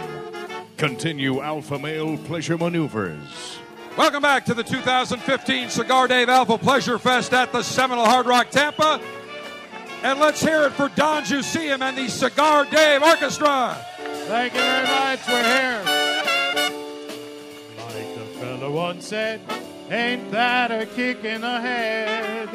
Continue Alpha Male pleasure maneuvers. Welcome back to the 2015 Cigar Dave Alpha Pleasure Fest at the Seminole Hard Rock Tampa. And let's hear it for Don Jusium and the Cigar Dave Orchestra. Thank you very much. We're here. Like the fellow once said, ain't that a kick in the head?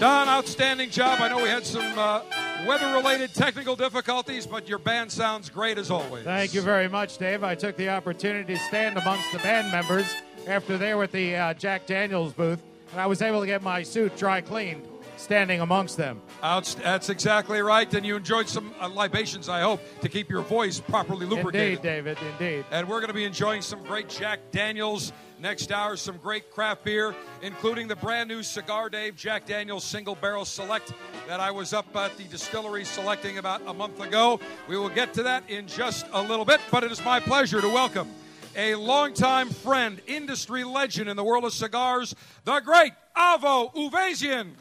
Don, outstanding job. I know we had some uh, weather related technical difficulties, but your band sounds great as always. Thank you very much, Dave. I took the opportunity to stand amongst the band members after they were at the uh, Jack Daniels booth, and I was able to get my suit dry cleaned standing amongst them. That's exactly right. And you enjoyed some uh, libations, I hope, to keep your voice properly lubricated. Indeed, David, indeed. And we're going to be enjoying some great Jack Daniels next hour, some great craft beer, including the brand new Cigar Dave Jack Daniels Single Barrel Select that I was up at the distillery selecting about a month ago. We will get to that in just a little bit, but it is my pleasure to welcome a longtime friend, industry legend in the world of cigars, the great Avo Uvezian.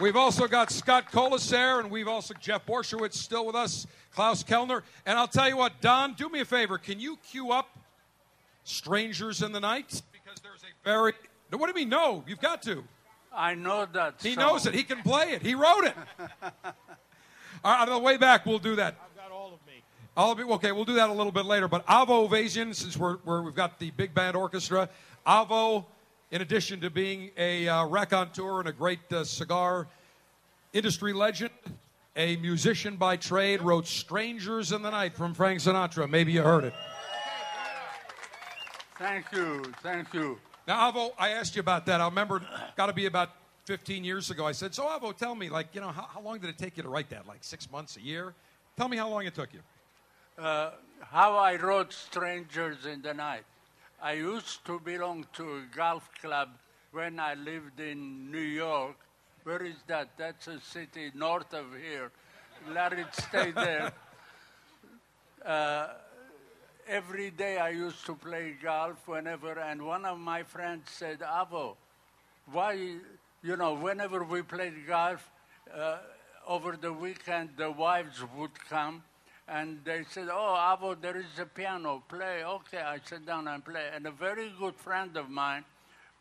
We've also got Scott Kolesar, and we've also Jeff Borysiewicz still with us, Klaus Kelner. And I'll tell you what, Don, do me a favor. Can you cue up Strangers in the Night? Because there's a very. No, what do you mean, no? You've got to. I know that. He song. knows it. He can play it. He wrote it. All right, on the way back, we'll do that. I've got all of me. All of it. Okay, we'll do that a little bit later. But Avo Uvezian, since we're, we're, we've got the big band orchestra, Avo, in addition to being a uh, raconteur and a great uh, cigar industry legend, a musician by trade, wrote "Strangers in the Night" from Frank Sinatra. Maybe you heard it. Thank you, thank you. Now, Avo, I asked you about that. I remember, got to be about 15 years ago. I said, "So, Avo, tell me, like, you know, how, how long did it take you to write that? Like six months, a year? Tell me how long it took you." Uh, how I wrote Strangers in the Night. I used to belong to a golf club when I lived in New York. Where is that? That's a city north of here. Larry stayed there. Uh, every day I used to play golf whenever, and one of my friends said, Avo, why, you know, whenever we played golf, uh, over the weekend the wives would come and they said, Oh, Avo, there is a piano, play. Okay, I sit down and play. And a very good friend of mine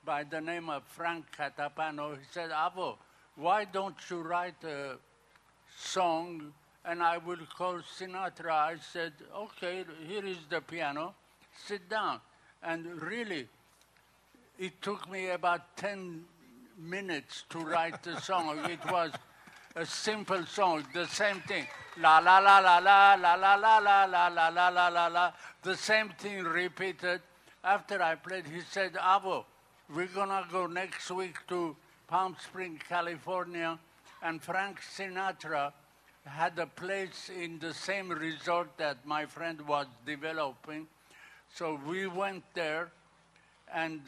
by the name of Frank Catapano, he said, Avo, why don't you write a song and I will call Sinatra? I said, Okay, here is the piano, sit down. And really, it took me about 10 minutes to write the song. It was a simple song, the same thing. La la la la la la la la la la la la la la la. The same thing repeated. After I played, he said, Avo, we're gonna go next week to Palm Springs, California, and Frank Sinatra had a place in the same resort that my friend was developing. So we went there, and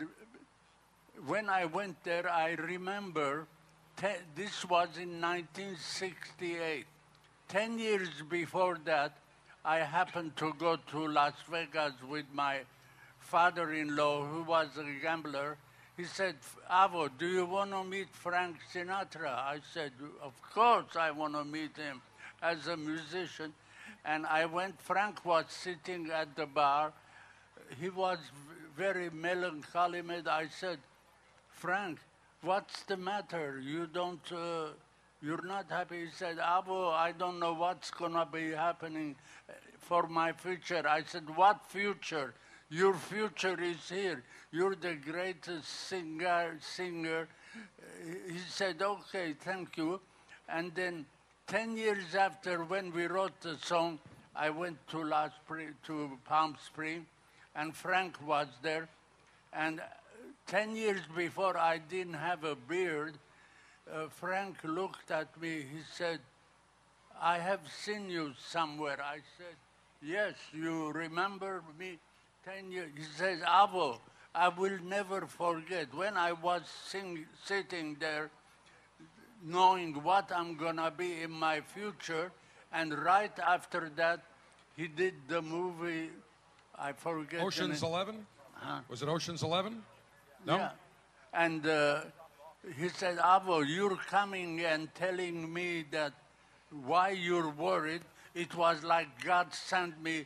when I went there, I remember te- this was in 1968. Ten years before that, I happened to go to Las Vegas with my father in law, who was a gambler. He said, Avo, do you want to meet Frank Sinatra? I said, Of course I want to meet him as a musician. And I went, Frank was sitting at the bar. He was very melancholy. I said, Frank, what's the matter? You don't, uh, you're not happy. He said, Avo, I don't know what's going to be happening for my future. I said, what future? Your future is here. You're the greatest singer. singer. He said, okay, thank you. And then 10 years after when we wrote the song, I went to, Las to Palm Springs, and Frank was there. And 10 years before I didn't have a beard, uh, Frank looked at me. He said, I have seen you somewhere. I said, Yes, you remember me 10 years. He says, Avo, I will never forget. When I was sing, sitting there, knowing what I'm going to be in my future, and right after that, he did the movie, I forget. Ocean's Eleven? Huh? Was it Ocean's Eleven? No? Yeah. And uh, he said, Avo, you're coming and telling me that why you're worried. It was like God sent me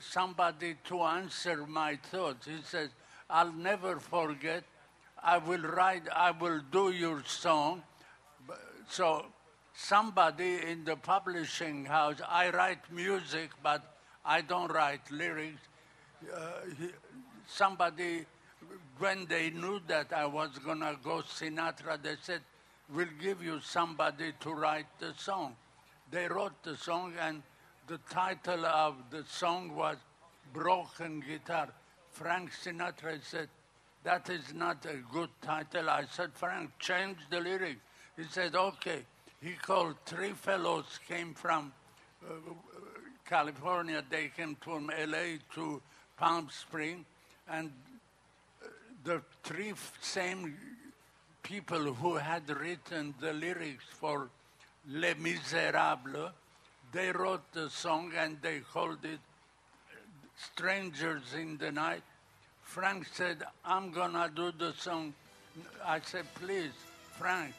somebody to answer my thoughts. He says, I'll never forget. I will write, I will do your song. So somebody in the publishing house, I write music, but I don't write lyrics. Uh, he, somebody, when they knew that I was going to go Sinatra, they said, we'll give you somebody to write the song. They wrote the song, and the title of the song was Broken Guitar. Frank Sinatra said, that is not a good title. I said, Frank, change the lyric. He said, okay. He called three fellows, came from uh, California. They came from LA to Palm Springs. And the three same people who had written the lyrics for Les Miserables, they wrote the song and they called it uh, Strangers in the Night. Frank said, I'm gonna do the song. I said, please, Frank,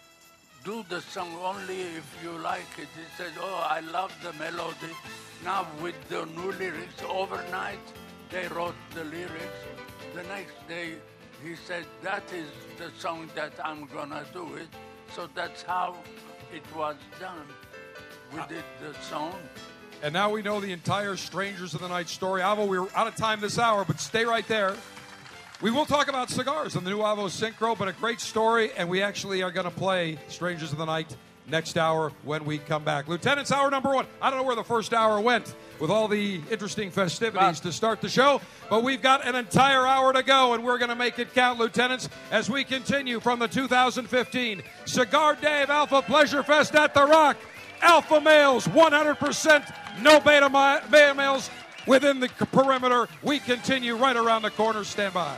do the song only if you like it. He said, oh, I love the melody. Now with the new lyrics, overnight, they wrote the lyrics. The next day, he said, that is the song that I'm gonna do it. So that's how it was done. We ah. did the song. And now we know the entire Strangers of the Night story. Avo, we're out of time this hour, but stay right there. We will talk about cigars on the new Avo Syncro, but a great story, and we actually are going to play Strangers of the Night next hour when we come back. Lieutenant's hour number one. I don't know where the first hour went with all the interesting festivities to start the show, but we've got an entire hour to go, and we're going to make it count, Lieutenants, as we continue from the 2015 Cigar of Alpha Pleasure Fest at The Rock. Alpha males, 100%, no beta, beta males within the perimeter. We continue right around the corner. Stand by.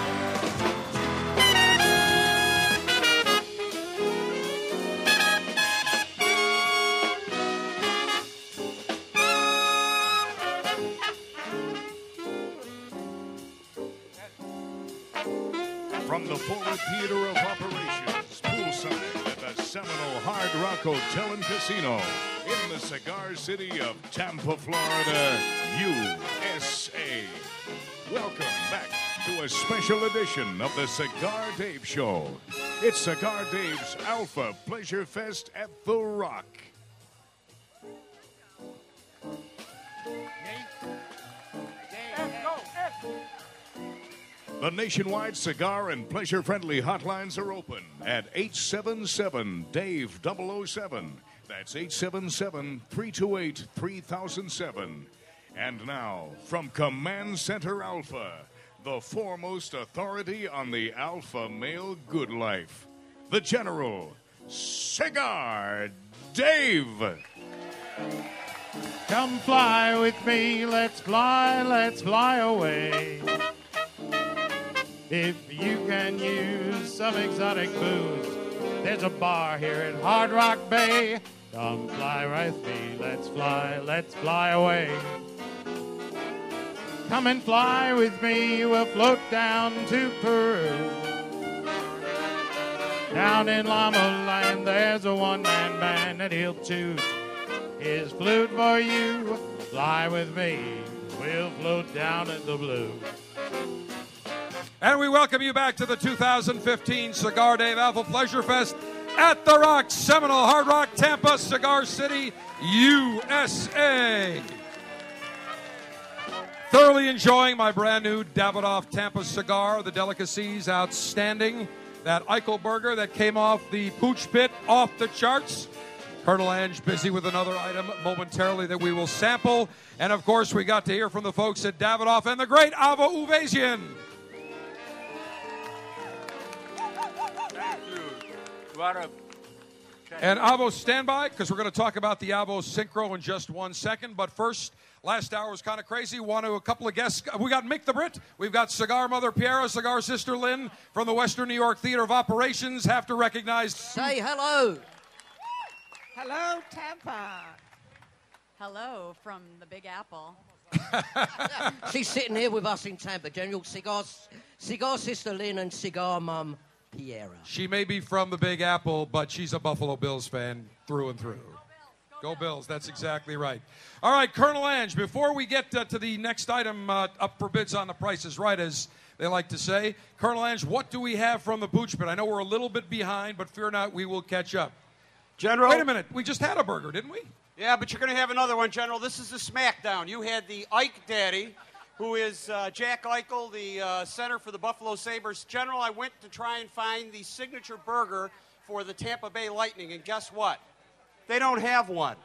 From the forward theater of operations, poolside at the Seminole Hard Rock Hotel and Casino in the cigar city of Tampa, Florida, USA. Welcome back to a special edition of the Cigar Dave Show. It's Cigar Dave's Alpha Pleasure Fest at The Rock. The nationwide cigar and pleasure friendly hotlines are open at 877 Dave 007. That's 877 328 3007. And now, from Command Center Alpha, the foremost authority on the alpha male good life, the General Cigar Dave. Come fly with me, let's fly, let's fly away. If you can use some exotic booze, there's a bar here in Hard Rock Bay. Come fly with me, let's fly, let's fly away. Come and fly with me, we'll float down to Peru. Down in Llama Land, there's a one man band that he'll choose his flute for you. Fly with me, we'll float down in the blue. And we welcome you back to the 2015 Cigar Dave Alpha Pleasure Fest at The Rock, Seminole Hard Rock, Tampa, Cigar City, USA. Thoroughly enjoying my brand new Davidoff Tampa cigar. The delicacies outstanding. That Eichel burger that came off the pooch pit off the charts. Colonel Ange busy with another item momentarily that we will sample. And of course, we got to hear from the folks at Davidoff and the great Avo Uvezian. And Avo, stand by because we're going to talk about the Avo Syncro in just one second. But first, last hour was kind of crazy. Want to a couple of guests. We got Mick the Brit. We've got Cigar Mother Piera, Cigar Sister Lynn from the Western New York Theater of Operations. Have to recognize. Say hello. Hello, Tampa. Hello from the Big Apple. She's sitting here with us in Tampa, General Cigar, Cigar Sister Lynn and Cigar Mum Piera. She may be from the Big Apple, but she's a Buffalo Bills fan through and through. Go Bills, that's exactly right. All right, Colonel Ange, before we get uh, to the next item uh, up for bids on the Price is Right, as they like to say, Colonel Ange, what do we have from the Pooch Pit? I know we're a little bit behind, but fear not, we will catch up. General. Wait a minute, we just had a burger, didn't we? Yeah, but you're going to have another one, General. This is the SmackDown. You had the Ike Daddy, who is uh, Jack Eichel, the uh, center for the Buffalo Sabres. General, I went to try and find the signature burger for the Tampa Bay Lightning, and guess what? They don't have one.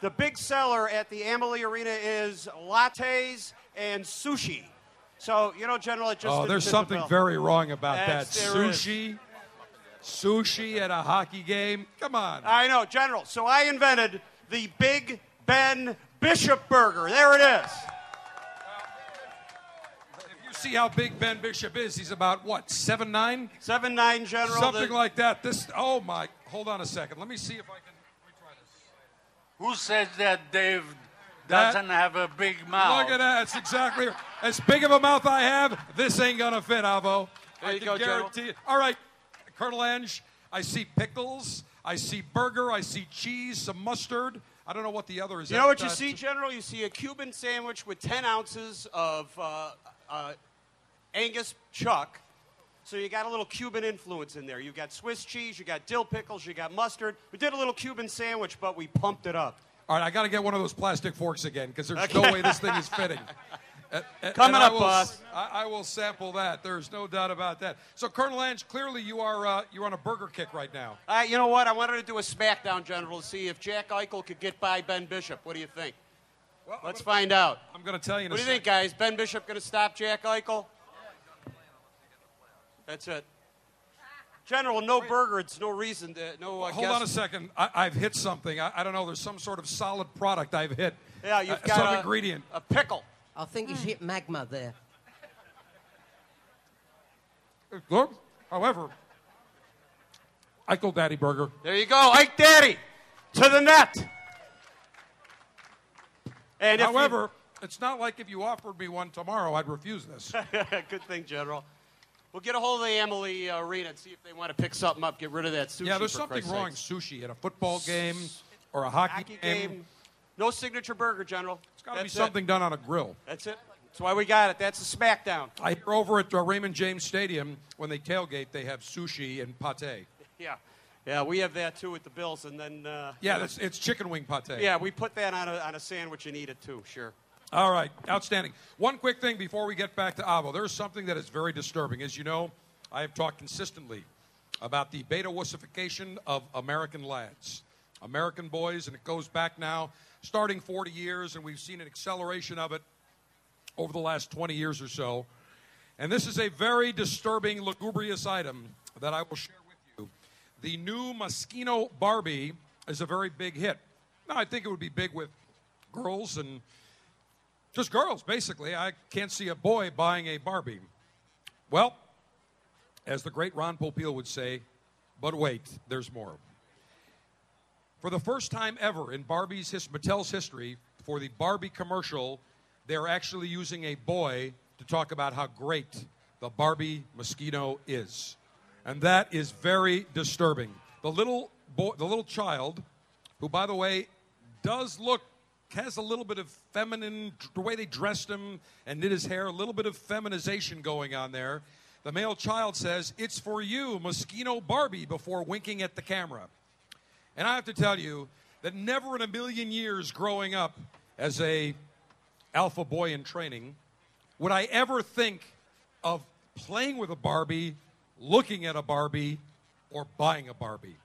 The big seller at the Amalie Arena is lattes and sushi. So, you know, General, it just. oh, there's fit the something very wrong about That's- that. there is. Sushi, sushi at a hockey game. Come on. I know, General. So I invented the Big Ben Bishop Burger. There it is. You see how big Ben Bishop is? He's about what, seven nine? Seven nine, General. Something The- like that. This. Oh my! Hold on a second. Let me see if I can. Retry this. Who says that Dave That- doesn't have a big mouth? Look at that. That's exactly as big of a mouth I have. This ain't gonna fit, Avo. There I you can go, General. guarantee it. All right, Colonel Ange. I see pickles. I see burger. I see cheese. Some mustard. I don't know what the other is. You know what you That- see, General? You see a Cuban sandwich with 10 ounces of uh, uh, Angus chuck. So you got a little Cuban influence in there. You got Swiss cheese, you got dill pickles, you got mustard. We did a little Cuban sandwich, but we pumped it up. All right, I got to get one of those plastic forks again because there's no way this thing is fitting. Coming and I up, will, boss. I, I will sample that. There's no doubt about that. So, Colonel Ange, clearly you are uh, you're on a burger kick right now. Uh, you know what? I wanted to do a SmackDown, General, to see if Jack Eichel could get by Ben Bishop. What do you think? Let's find out. I'm going to tell you in What do you think, guys? Ben Bishop going to stop Jack Eichel? That's it. General, no burger. It's no reason. To, no. Uh, Hold guess- on a second. I, I've hit something. I, I don't know. There's some sort of solid product I've hit. Yeah, you've Uh, got some a, ingredient. A pickle. I think he's hit magma there. Look, however, Eichel Daddy Burger. There you go, Ike Daddy, to the net. And if you- However, it's not like if you offered me one tomorrow, I'd refuse this. Good thing, General. We'll get a hold of the Amalie uh, Arena and see if they want to pick something up. Get rid of that sushi. yeah, there's something Christ's wrong sakes. sushi at a football game or a hockey, Hockey game. No signature burger, General. It's got to be something done on a grill. That's it. That's why we got it. That's a SmackDown. I hear over at uh, Raymond James Stadium when they tailgate, they have sushi and pate. Yeah, yeah, we have that too with the Bills, and then uh, Yeah, that's, it's chicken wing pate. yeah, we put that on a on a sandwich and eat it too. Sure. All right, outstanding. One quick thing before we get back to Avo. There's something that is very disturbing. As you know, I have talked consistently about the beta wussification of American lads, American boys, and it goes back now, starting 40 years, and we've seen an acceleration of it over the last 20 years or so. And this is a very disturbing, lugubrious item that I will share with you. The new Moschino Barbie is a very big hit. Now, I think it would be big with girls and just girls, basically. I can't see a boy buying a Barbie. Well, as the great Ron Popeil would say, but wait, there's more. For the first time ever in Barbie's his, Mattel's history, for the Barbie commercial, they're actually using a boy to talk about how great the Barbie mosquito is. And that is very disturbing. The little boy, the little child, who by the way does look has a little bit of feminine the way they dressed him and did his hair, a little bit of feminization going on there. The male child says, "It's for you, mosquito Barbie," before winking at the camera. And I have to tell you that never in a million years growing up as a alpha boy in training would I ever think of playing with a Barbie, looking at a Barbie, or buying a Barbie.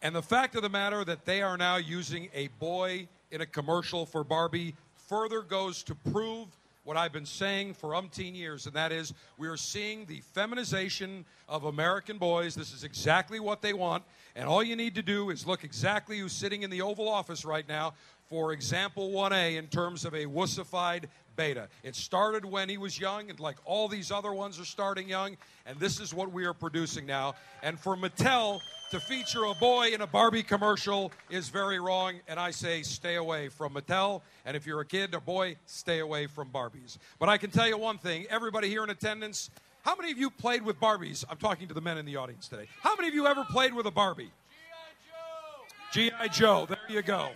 And the fact of the matter that they are now using a boy in a commercial for Barbie further goes to prove what I've been saying for umpteen years, and that is we are seeing the feminization of American boys. This is exactly what they want, and all you need to do is look exactly who's sitting in the Oval Office right now for example 1A in terms of a wussified beta. It started when he was young, and like all these other ones are starting young, and this is what we are producing now. And for Mattel to feature a boy in a Barbie commercial is very wrong, and I say stay away from Mattel. And if you're a kid or boy, stay away from Barbies. But I can tell you one thing everybody here in attendance, how many of you played with Barbies? I'm talking to the men in the audience today. How many of you ever played with a Barbie? G.I. Joe, G.I. Joe, there you go.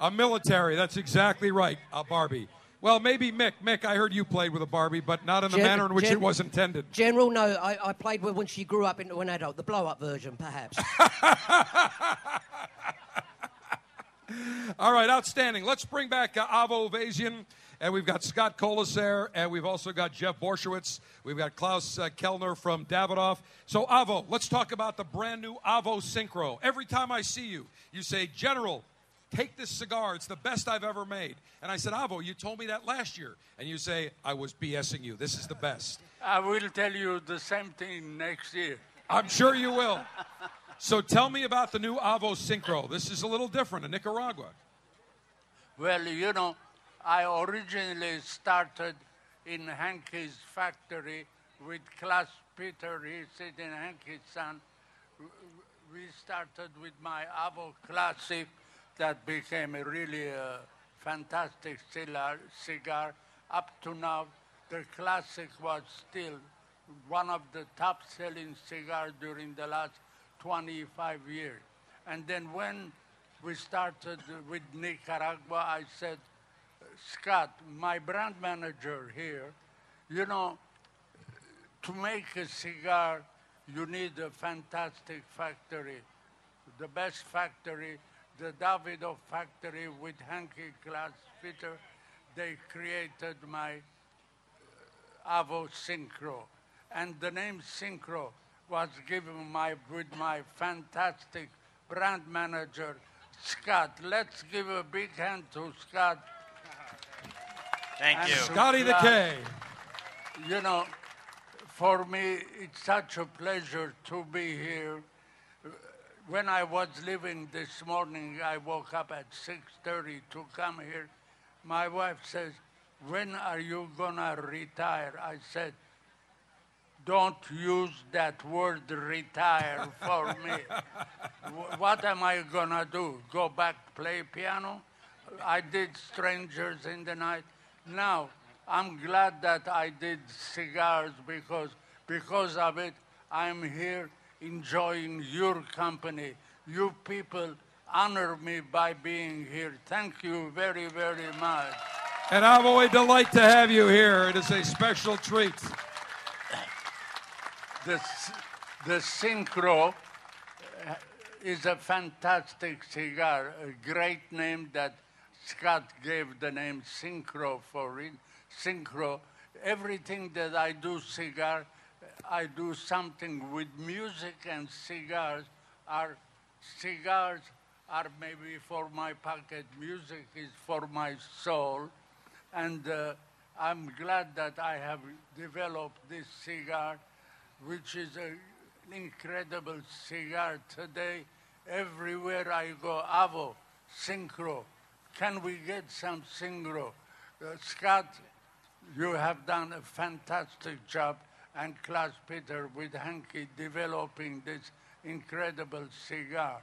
A military, that's exactly right, a Barbie. Well, maybe Mick. Mick, I heard you played with a Barbie, but not in the Gen- manner in which Gen- it was intended. General, no, I, I played with when she grew up into an adult, the blow up version, perhaps. All right, outstanding. Let's bring back uh, Avo Uvezian, and we've got Scott Kolesar, and we've also got Jeff Borysiewicz. We've got Klaus uh, Kelner from Davidoff. So, Avo, let's talk about the brand new Avo Syncro. Every time I see you, you say, General, take this cigar. It's the best I've ever made. And I said, Avo, you told me that last year. And you say, I was BSing you. This is the best. I will tell you the same thing next year. I'm sure you will. So tell me about the new Avo Syncro. This is a little different in Nicaragua. Well, you know, I originally started in Henke's factory with Klaus Peter. He said in Henke's son. We started with my Avo Classic that became a really uh, fantastic cigar, cigar. Up to now, the Classic was still one of the top selling cigars during the last 25 years. And then when we started with Nicaragua, I said, Scott, my brand manager here, you know, to make a cigar, you need a fantastic factory. The best factory, the Davidoff factory with Henke Glass Fitter, they created my uh, Avo Syncro. And the name Syncro was given my, with my fantastic brand manager, Scott. Let's give a big hand to Scott. Thank And you. Scotty the Vlad. K. You know, for me, it's such a pleasure to be here. When I was leaving this morning, I woke up at 6.30 to come here. My wife says, when are you gonna retire? I said, don't use that word retire for me. What am I gonna do? Go back play piano? I did Strangers in the Night. Now, I'm glad that I did cigars because Because of it, I'm here enjoying your company. You people honor me by being here. Thank you very, very much. And I'm a delighted to have you here. It is a special treat. The, the Syncro uh, is a fantastic cigar, a great name that Scott gave the name Syncro for it. Syncro. Everything that I do cigar, I do something with music and cigars. Are cigars are maybe for my pocket. Music is for my soul, and uh, I'm glad that I have developed this cigar which is a, an incredible cigar today. Everywhere I go, Avo, Syncro. Can we get some Syncro? Uh, Scott, you have done a fantastic job, and Klaus Peter with Henke developing this incredible cigar,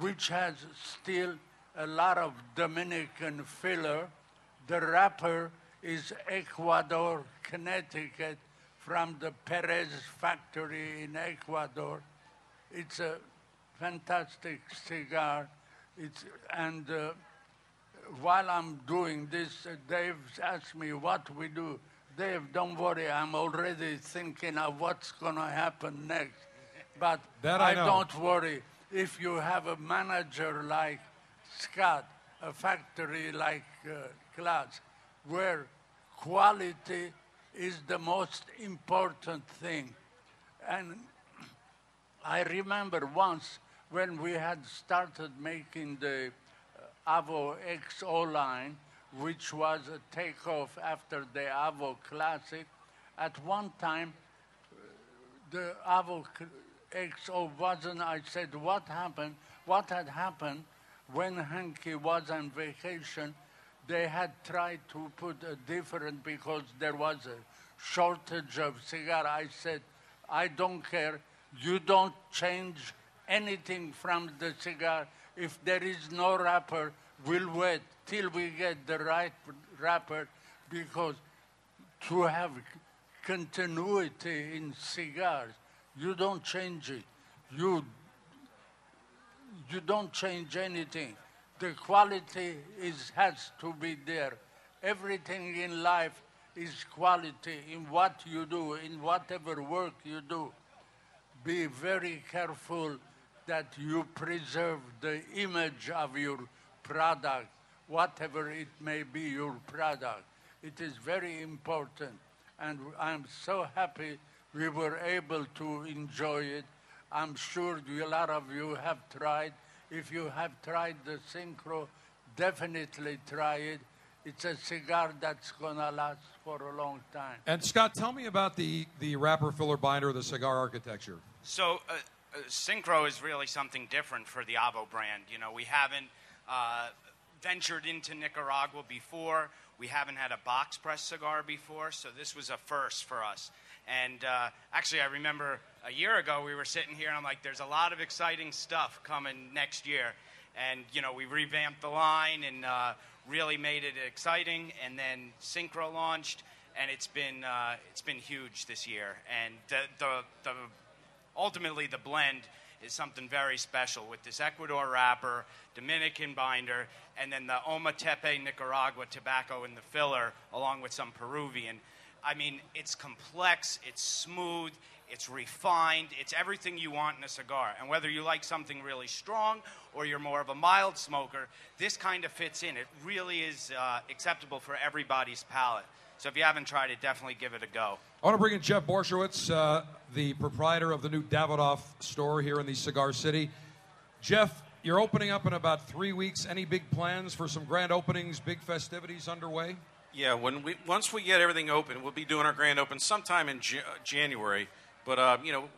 which has still a lot of Dominican filler. The wrapper is Ecuador, Connecticut, from the Perez factory in Ecuador. It's a fantastic cigar. It's, and uh, while I'm doing this, uh, Dave asked me what we do. Dave, don't worry, I'm already thinking of what's going to happen next. But That I know. don't worry. If you have a manager like Scott, a factory like uh, where quality is the most important thing. And I remember once when we had started making the uh, Avo XO line, which was a takeoff after the Avo Classic. At one time, the Avo XO wasn't. I said, "What happened? What had happened when Henke was on vacation?" They had tried to put a different because there was a shortage of cigar. I said, I don't care. You don't change anything from the cigar. If there is no wrapper, we'll wait till we get the right wrapper because to have continuity in cigars, you don't change it. You, you don't change anything. The quality is, has to be there. Everything in life is quality in what you do, in whatever work you do. Be very careful that you preserve the image of your product, whatever it may be your product. It is very important. And I'm so happy we were able to enjoy it. I'm sure a lot of you have tried. If you have tried the Syncro, definitely try it. It's a cigar that's going to last for a long time. And Scott, tell me about the, the wrapper filler binder, the cigar architecture. So, uh, uh, Syncro is really something different for the Avo brand. You know, we haven't uh, ventured into Nicaragua before. We haven't had a box press cigar before, so this was a first for us. And uh, actually, I remember a year ago we were sitting here, and I'm like, "There's a lot of exciting stuff coming next year." And you know, we revamped the line and uh, really made it exciting. And then Syncro launched, and it's been uh, it's been huge this year. And the the, the ultimately the blend is something very special with this Ecuador wrapper, Dominican binder, and then the Ometepe Nicaragua tobacco in the filler, along with some Peruvian. I mean, it's complex, it's smooth, it's refined, it's everything you want in a cigar. And whether you like something really strong or you're more of a mild smoker, this kind of fits in. It really is uh, acceptable for everybody's palate. So if you haven't tried it, definitely give it a go. I want to bring in Jeff Borysiewicz, uh, the proprietor of the new Davidoff store here in the Cigar City. Jeff, you're opening up in about three weeks. Any big plans for some grand openings, big festivities underway? Yeah, when we once we get everything open, we'll be doing our grand open sometime in Ja- January. But uh, you know,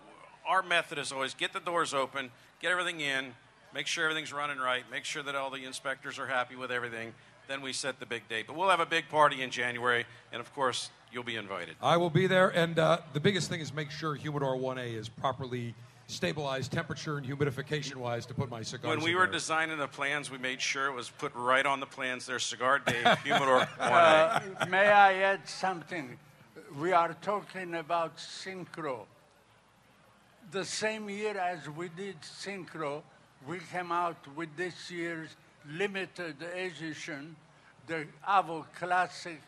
our method is always get the doors open, get everything in, make sure everything's running right, make sure that all the inspectors are happy with everything. Then we set the big date. But we'll have a big party in January, and of course, you'll be invited. I will be there, and uh, the biggest thing is make sure Humidor 1A is properly stabilized temperature and humidification wise to put my cigars When we in were there. designing the plans, we made sure it was put right on the plans. There's Cigar day Humidor 1A. Uh, may I add something? we are talking about Syncro. The same year as we did Syncro, we came out with this year's limited edition, the Avo Classic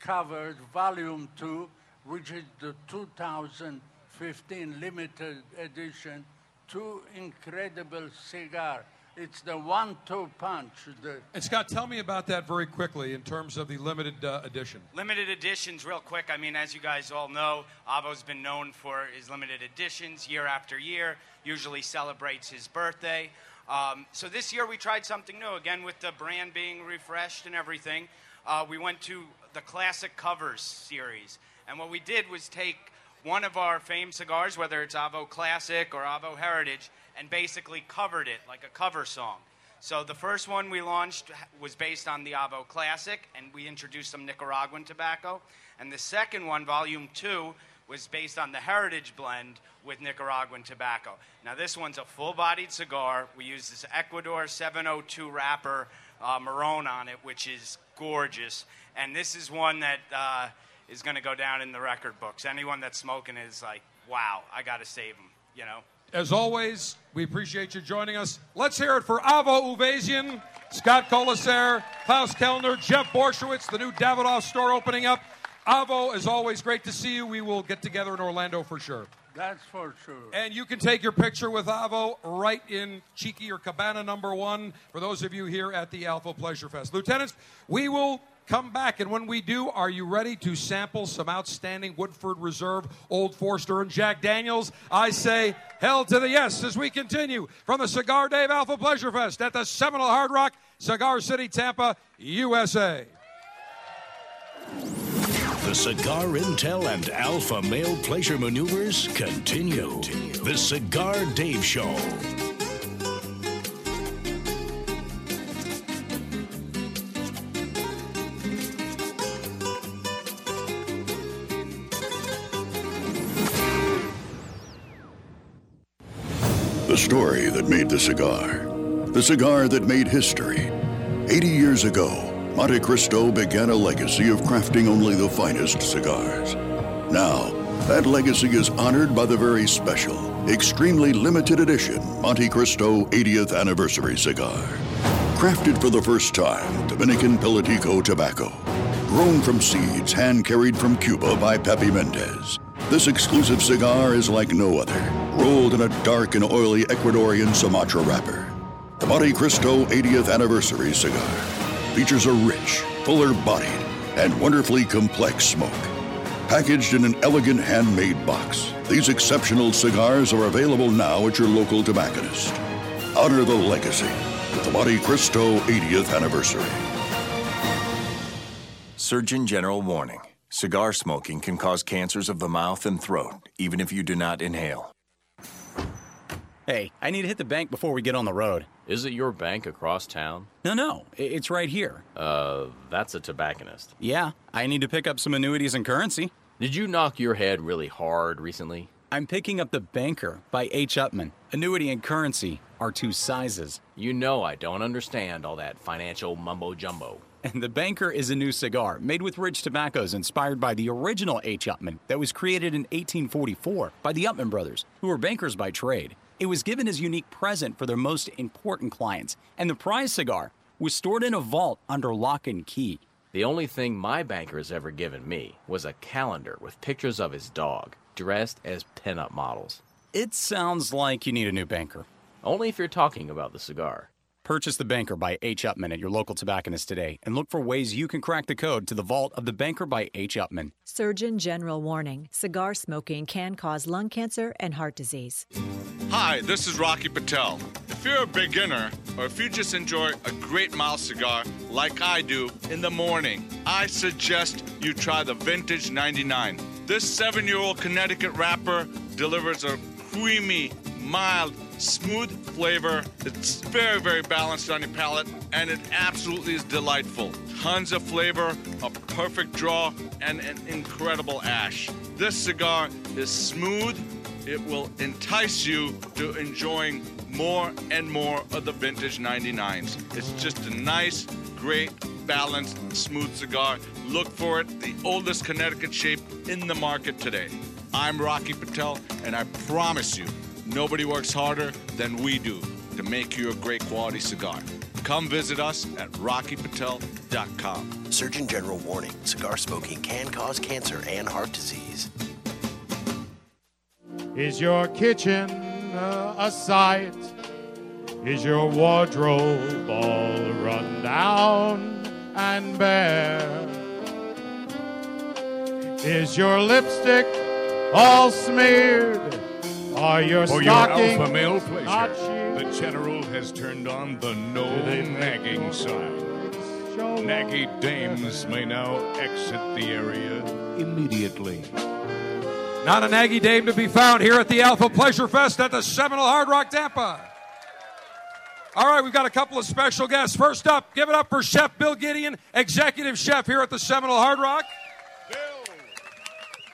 Covered Volume 2, which is the 2015 limited edition. Two incredible cigar. It's the one-two punch. The And Scott, tell me about that very quickly in terms of the limited uh, edition. Limited editions, real quick. I mean, as you guys all know, Avo's been known for his limited editions year after year, usually celebrates his birthday. Um, so this year we tried something new, again, with the brand being refreshed and everything. Uh, we went to the Classic Covers series. And what we did was take one of our famed cigars, whether it's Avo Classic or Avo Heritage, and basically covered it like a cover song. So the first one we launched was based on the Avo Classic, and we introduced some Nicaraguan tobacco. And the second one, Volume 2, was based on the Heritage blend with Nicaraguan tobacco. Now, this one's a full bodied cigar. We use this Ecuador 702 wrapper uh, Marron on it, which is gorgeous. And this is one that uh, is going to go down in the record books. Anyone that's smoking is like, wow, I got to save them, you know? As always, we appreciate you joining us. Let's hear it for Avo Uvezian, Scott Kolesar, Klaus Kelner, Jeff Borysiewicz, the new Davidoff store opening up. Avo, as always, great to see you. We will get together in Orlando for sure. That's for sure. And you can take your picture with Avo right in Cheeky or Cabana number one for those of you here at the Alpha Pleasure Fest. Lieutenants, we will come back, and when we do, are you ready to sample some outstanding Woodford Reserve, Old Forester, and Jack Daniels? I say hell to the yes as we continue from the Cigar Dave Alpha Pleasure Fest at the Seminole Hard Rock, Cigar City, Tampa, USA. The Cigar Intel and Alpha Male Pleasure Maneuvers continue. The Cigar Dave Show. The story that made the cigar. The cigar that made history. 80 years ago, Montecristo began a legacy of crafting only the finest cigars. Now, that legacy is honored by the very special, extremely limited edition Montecristo 80th Anniversary Cigar. Crafted for the first time, Dominican Pelatico tobacco. Grown from seeds hand carried from Cuba by Pepe Mendez. This exclusive cigar is like no other, rolled in a dark and oily Ecuadorian Sumatra wrapper. The Montecristo 80th Anniversary Cigar features a rich, fuller bodied, and wonderfully complex smoke. Packaged in an elegant handmade box, these exceptional cigars are available now at your local tobacconist. Honor the legacy with the Montecristo 80th Anniversary. Surgeon General warning cigar smoking can cause cancers of the mouth and throat, even if you do not inhale. Hey, I need to hit the bank before we get on the road. Is it your bank across town? No, no, it's right here. Uh, that's a tobacconist. Yeah, I need to pick up some annuities and currency. Did you knock your head really hard recently? I'm picking up The Banker by H. Upmann. Annuity and currency are two sizes. You know I don't understand all that financial mumbo jumbo. And The Banker is a new cigar made with rich tobaccos inspired by the original H. Upmann that was created in 1844 by the Upmann brothers, who were bankers by trade. It was given as unique present for their most important clients, and the prize cigar was stored in a vault under lock and key. The only thing my banker has ever given me was a calendar with pictures of his dog, dressed as pinup models. It sounds like you need a new banker. Only if you're talking about the cigar. Purchase The Banker by H. Upmann at your local tobacconist today and look for ways you can crack the code to the vault of The Banker by H. Upmann. Surgeon General warning cigar smoking can cause lung cancer and heart disease. Hi, this is Rocky Patel. If you're a beginner or if you just enjoy a great mild cigar like I do in the morning, I suggest you try the Vintage 99. This seven year old Connecticut wrapper delivers a creamy, mild, smooth flavor. It's very, very balanced on your palate, and it absolutely is delightful. Tons of flavor, a perfect draw, and an incredible ash. This cigar is smooth. It will entice you to enjoying more and more of the vintage 99s. It's just a nice, great, balanced, smooth cigar. Look for it, the oldest Connecticut shade in the market today. I'm Rocky Patel, and I promise you, nobody works harder than we do to make you a great quality cigar. Come visit us at rockypatel.com. Surgeon General warning cigar smoking can cause cancer and heart disease. Is your kitchen uh, a sight? Is your wardrobe all run down and bare? Is your lipstick all smeared? Are your For your alpha male pleasure, the general has turned on the no nagging sign. Naggy dames may now exit the area immediately. Not a naggy dame to be found here at the Alpha Pleasure Fest at the Seminole Hard Rock Tampa. All right, we've got a couple of special guests. First up, give it up for Chef Bill Gideon, executive chef here at the Seminole Hard Rock.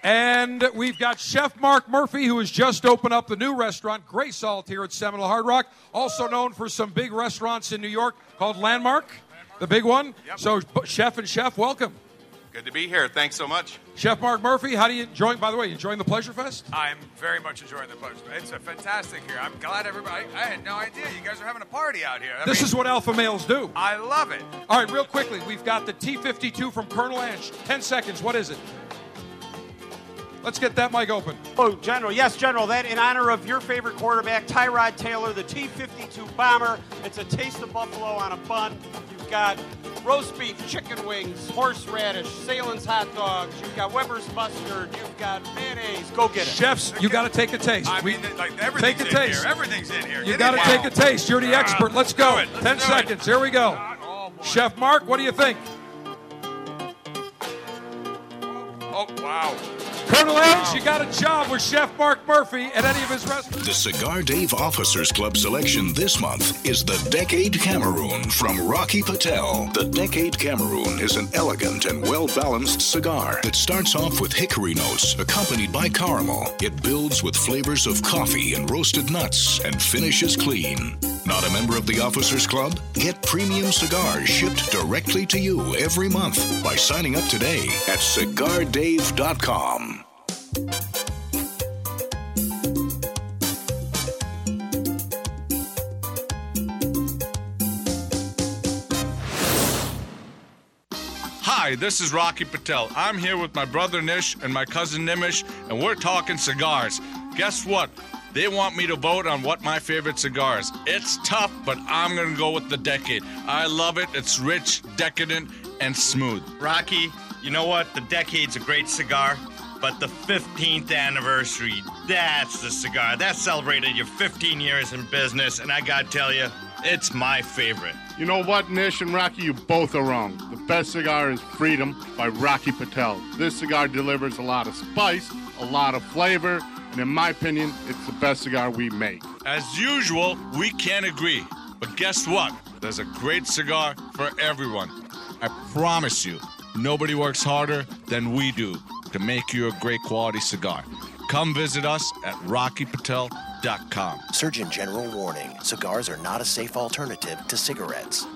And we've got Chef Marc Murphy, who has just opened up the new restaurant, Grey Salt, here at Seminole Hard Rock, also known for some big restaurants in New York called Landmarc, the big one. So, Chef and Chef, welcome. Good to be here. Thanks so much. Chef Marc Murphy, how do you enjoy? By the way, you enjoying the Pleasure Fest? I'm very much enjoying the pleasure. Fest. It's a fantastic here. I'm glad everybody. I had no idea you guys are having a party out here. I this mean, is what alpha males do. I love it. All right, real quickly, we've got the T52 from Colonel Ange. Ten seconds. What is it? Let's get that mic open. Oh, General, yes, General. That in honor of your favorite quarterback, Tyrod Taylor, the T-52 bomber. It's a taste of buffalo on a bun. You've got roast beef, chicken wings, horseradish, Sahlen's hot dogs. You've got Weber's mustard. You've got mayonnaise. Go get it. Chefs, you got to take a taste. I We- mean, like take a in taste. here. Everything's in here. You Get got to take a taste. You're the Ah, expert. Let's go. it. Let's Ten do it. seconds. Here we go. Chef Marc, what do you think? Oh wow. Colonel Ange, you got a job with Chef Marc Murphy at any of his restaurants. The Cigar Dave Officers Club selection this month is the Decade Cameroon from Rocky Patel. The Decade Cameroon is an elegant and well balanced cigar that starts off with hickory notes accompanied by caramel. It builds with flavors of coffee and roasted nuts and finishes clean. Not a member of the Officers Club? Get premium cigars shipped directly to you every month by signing up today at cigardave.com. Hi, this is Rocky Patel. I'm here with my brother Nish and my cousin Nimish, and we're talking cigars. Guess what? They want me to vote on what my favorite cigar is. It's tough, but I'm gonna go with the Decade. I love it. It's rich, decadent, and smooth. Rocky, you know what? The Decade's a great cigar, but the 15th anniversary, that's the cigar. That celebrated your 15 years in business, and I gotta tell you, it's my favorite. You know what, Nish and Rocky, you both are wrong. The best cigar is Freedom by Rocky Patel. This cigar delivers a lot of spice, a lot of flavor, and in my opinion, it's the best cigar we make. As usual, we can't agree. But guess what? There's a great cigar for everyone. I promise you, nobody works harder than we do to make you a great quality cigar. Come visit us at rockypatel.com. Surgeon General warning cigars are not a safe alternative to cigarettes.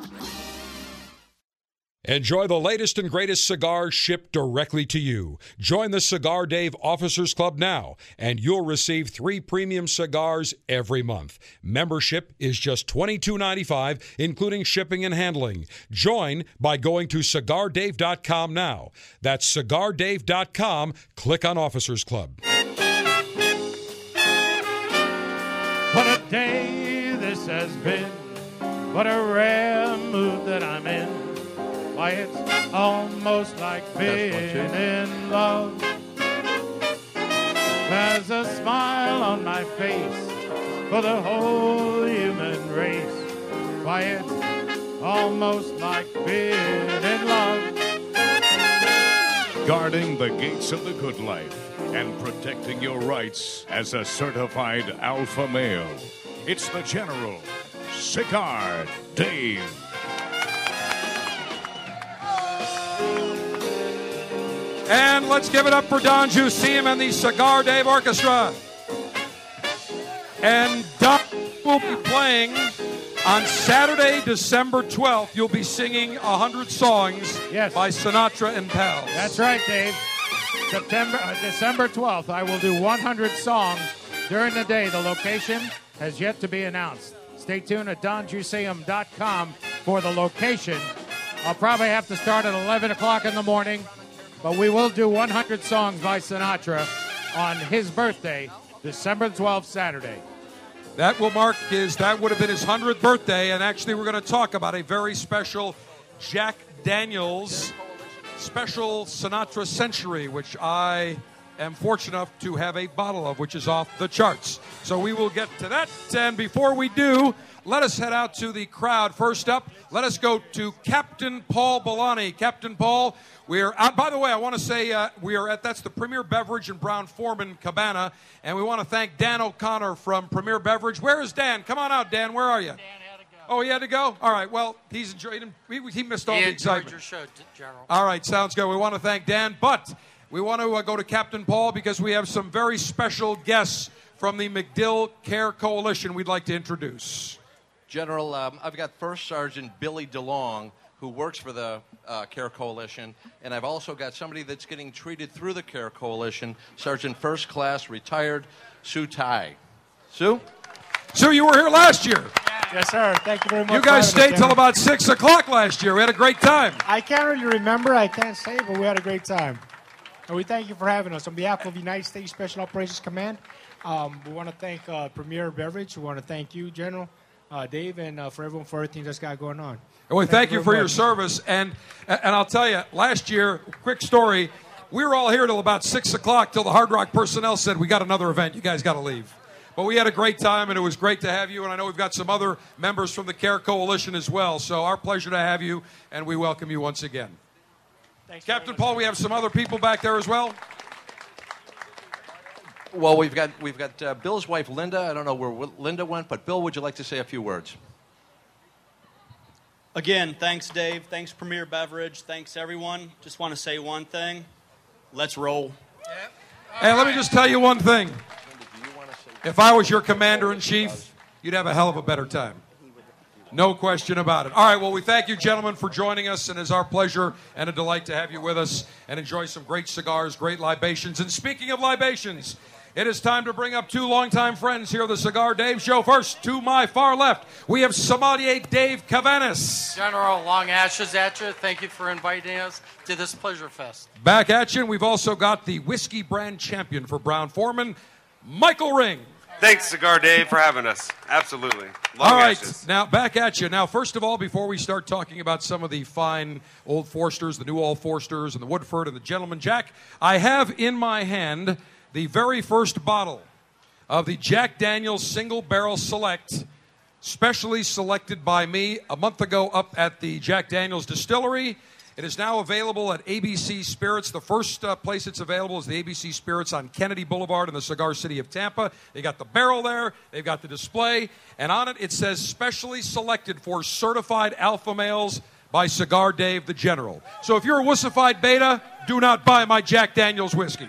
Enjoy the latest and greatest cigars shipped directly to you. Join the Cigar Dave Officers Club now, and you'll receive three premium cigars every month. Membership is just $22.95, including shipping and handling. Join by going to cigardave.com now. That's cigardave.com. Click on Officers Club. What a day this has been. What a rare it's almost like being in love. There's a smile on my face for the whole human race. Why, it's almost like being in love. Guarding the gates of the good life and protecting your rights as a certified alpha male. It's the General, Cigar Dave. And let's give it up for Don Juseum and the Cigar Dave Orchestra. And Don will be playing on Saturday, December 12th. You'll be singing 100 songs Yes. by Sinatra and Pals. That's right, Dave. September, uh, December 12th, I will do 100 songs during the day. The location has yet to be announced. Stay tuned at donjuseum.com for the location. I'll probably have to start at 11 o'clock in the morning, but we will do 100 songs by Sinatra on his birthday, December 12th, Saturday. That will mark his, that would have been his 100th birthday. And actually, we're going to talk about a very special Jack Daniels special Sinatra Century, which I am fortunate enough to have a bottle of, which is off the charts. So we will get to that. And before we do, let us head out to the crowd. First up, let us go to Captain Paul Bolani. Captain Paul, we are out. By the way, I want to say uh, we are at that's the Premier Beverage in Brown-Forman Cabana, and we want to thank Dan O'Connor from Premier Beverage. Where is Dan? Come on out, Dan. Where are you? Dan had to go. Oh, he had to go. All right. Well, he's enjoyed. He, he missed all He the enjoyed excitement. your show, General. All right, sounds good. We want to thank Dan, but we want to uh, go to Captain Paul because we have some very special guests from the MacDill Care Coalition we'd like to introduce. General, um, I've got First Sergeant Billy DeLong, who works for the uh, Care Coalition, and I've also got somebody that's getting treated through the Care Coalition, Sergeant First Class, retired Sue Tai. Sue? Sue, you were here last year. Yes, sir. Thank you very much. You guys stayed till about 6 o'clock last year. We had a great time. I can't really remember. I can't say, but we had a great time. And we thank you for having us. On behalf of the United States Special Operations Command, um, we want to thank uh, Premier Beverage. We want to thank you, General, uh, Dave, and uh, for everyone for everything that's got going on. And we thank, you very for your service. And and I'll tell you, last year, quick story, we were all here till about six o'clock till the Hard Rock personnel said we got another event. You guys got to leave. But we had a great time, and it was great to have you. And I know we've got some other members from the Care Coalition as well. So our pleasure to have you, and we welcome you once again. Captain Paul, we have some other people back there as well. Well, we've got, we've got uh, Bill's wife, Linda. I don't know where Linda went, but Bill, would you like to say a few words? Again, thanks, Dave. Thanks, Premier Beverage. Thanks, everyone. Just want to say one thing. Let's roll. Hey, let me just tell you one thing. If I was your commander in chief, you'd have a hell of a better time. No question about it. All right, well, we thank you, gentlemen, for joining us, and it's our pleasure and a delight to have you with us and enjoy some great cigars, great libations. And speaking of libations, it is time to bring up two longtime friends here at the Cigar Dave Show. First, to my far left, we have sommelier Dave Cavanis. General, long ashes at you. Thank you for inviting us to this pleasure fest. Back at you, and we've also got the whiskey brand champion for Brown-Forman, Michael Ring. Thanks, Cigar Dave, for having us. Absolutely. Long All right, ashes. now back at you. Now, first of all, before we start talking about some of the fine Old Foresters, the new Old Foresters, and the Woodford and the Gentleman Jack, I have in my hand the very first bottle of the Jack Daniels Single Barrel Select, specially selected by me a month ago up at the Jack Daniels Distillery. It is now available at ABC Spirits. The first uh, place it's available is the ABC Spirits on Kennedy Boulevard in the cigar city of Tampa. They got the barrel there, they've got the display, and on it it says specially selected for certified alpha males by Cigar Dave the General. So if you're a wussified beta, do not buy my Jack Daniels whiskey.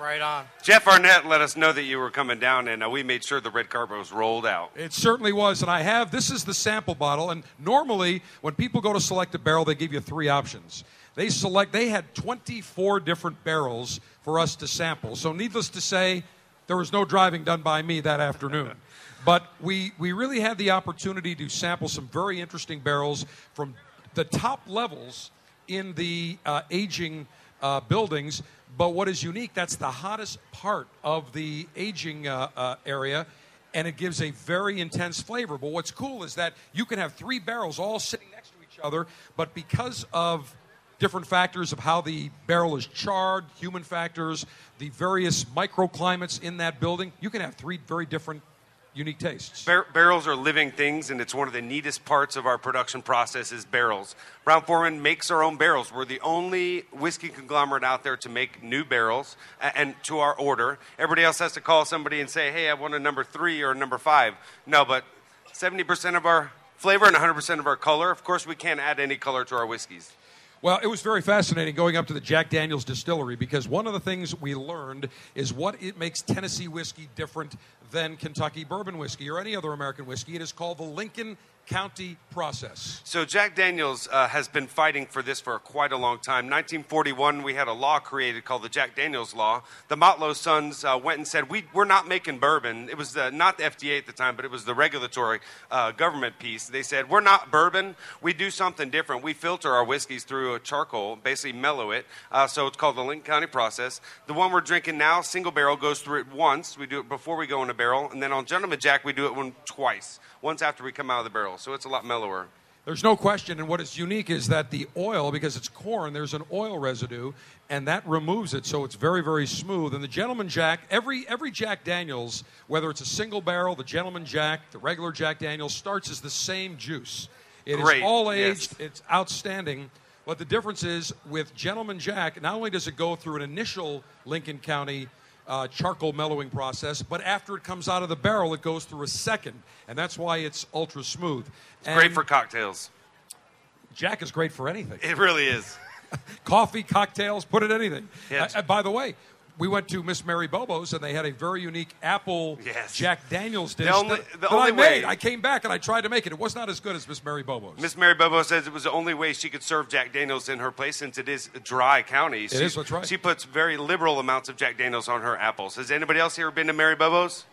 Right on. Jeff Arnett let us know that you were coming down, and uh, we made sure the red carpet was rolled out. It certainly was, and I have. This is the sample bottle, and normally when people go to select a barrel, they give you three options. They select. They had 24 different barrels for us to sample. So, needless to say, there was no driving done by me that afternoon. But we we really had the opportunity to sample some very interesting barrels from the top levels in the uh, aging uh, buildings. But what is unique, that's the hottest part of the aging uh, uh, area, and it gives a very intense flavor. But what's cool is that you can have three barrels all sitting next to each other, but because of different factors of how the barrel is charred, human factors, the various microclimates in that building, you can have three very different unique tastes. Bar- barrels are living things, and it's one of the neatest parts of our production process is barrels. Brown-Forman makes our own barrels. We're the only whiskey conglomerate out there to make new barrels, a- and to our order. Everybody else has to call somebody and say, "Hey, I want a number three or a number five. No, but 70% of our flavor and 100% of our color. Of course, we can't add any color to our whiskeys. Well, it was very fascinating going up to the Jack Daniels distillery because one of the things we learned is what it makes Tennessee whiskey different than Kentucky bourbon whiskey or any other American whiskey. It is called the Lincoln County process. So Jack Daniels uh, has been fighting for this for quite a long time. 1941, we had a law created called the Jack Daniels Law. The Motlow sons uh, went and said, we, "We're not making bourbon." It was uh, not the FDA at the time, but it was the regulatory uh, government piece. They said, "We're not bourbon. We do something different. We filter our whiskeys through a charcoal, basically mellow it. Uh, so it's called the Lincoln County process. The one we're drinking now, single barrel, goes through it once. We do it before we go in a barrel, and then on Gentleman Jack, we do it twice. Once after we come out of the barrel so it's a lot mellower. There's no question, and what is unique is that the oil, because it's corn, there's an oil residue, and that removes it, so it's very, very smooth. And the Gentleman Jack, every every Jack Daniels, whether it's a single barrel, the Gentleman Jack, the regular Jack Daniels, starts as the same juice. It Great. is all aged. Yes. It's outstanding. But the difference is with Gentleman Jack, not only does it go through an initial Lincoln County uh, charcoal mellowing process, but after it comes out of the barrel, it goes through a second, and that's why it's ultra smooth. It's great for cocktails. Jack is great for anything. It really is. Coffee, cocktails, put it anything. Yes. Uh, uh, by the way, we went to Miss Mary Bobo's and they had a very unique apple Yes. Jack Daniels dish The only- that, the that only I made. way- I came back and I tried to make it. It was not as good as Miss Mary Bobo's. Miss Mary Bobo says it was the only way she could serve Jack Daniels in her place since it is a dry county. It is, that's right. She puts very liberal amounts of Jack Daniels on her apples. Has anybody else here been to Mary Bobo's?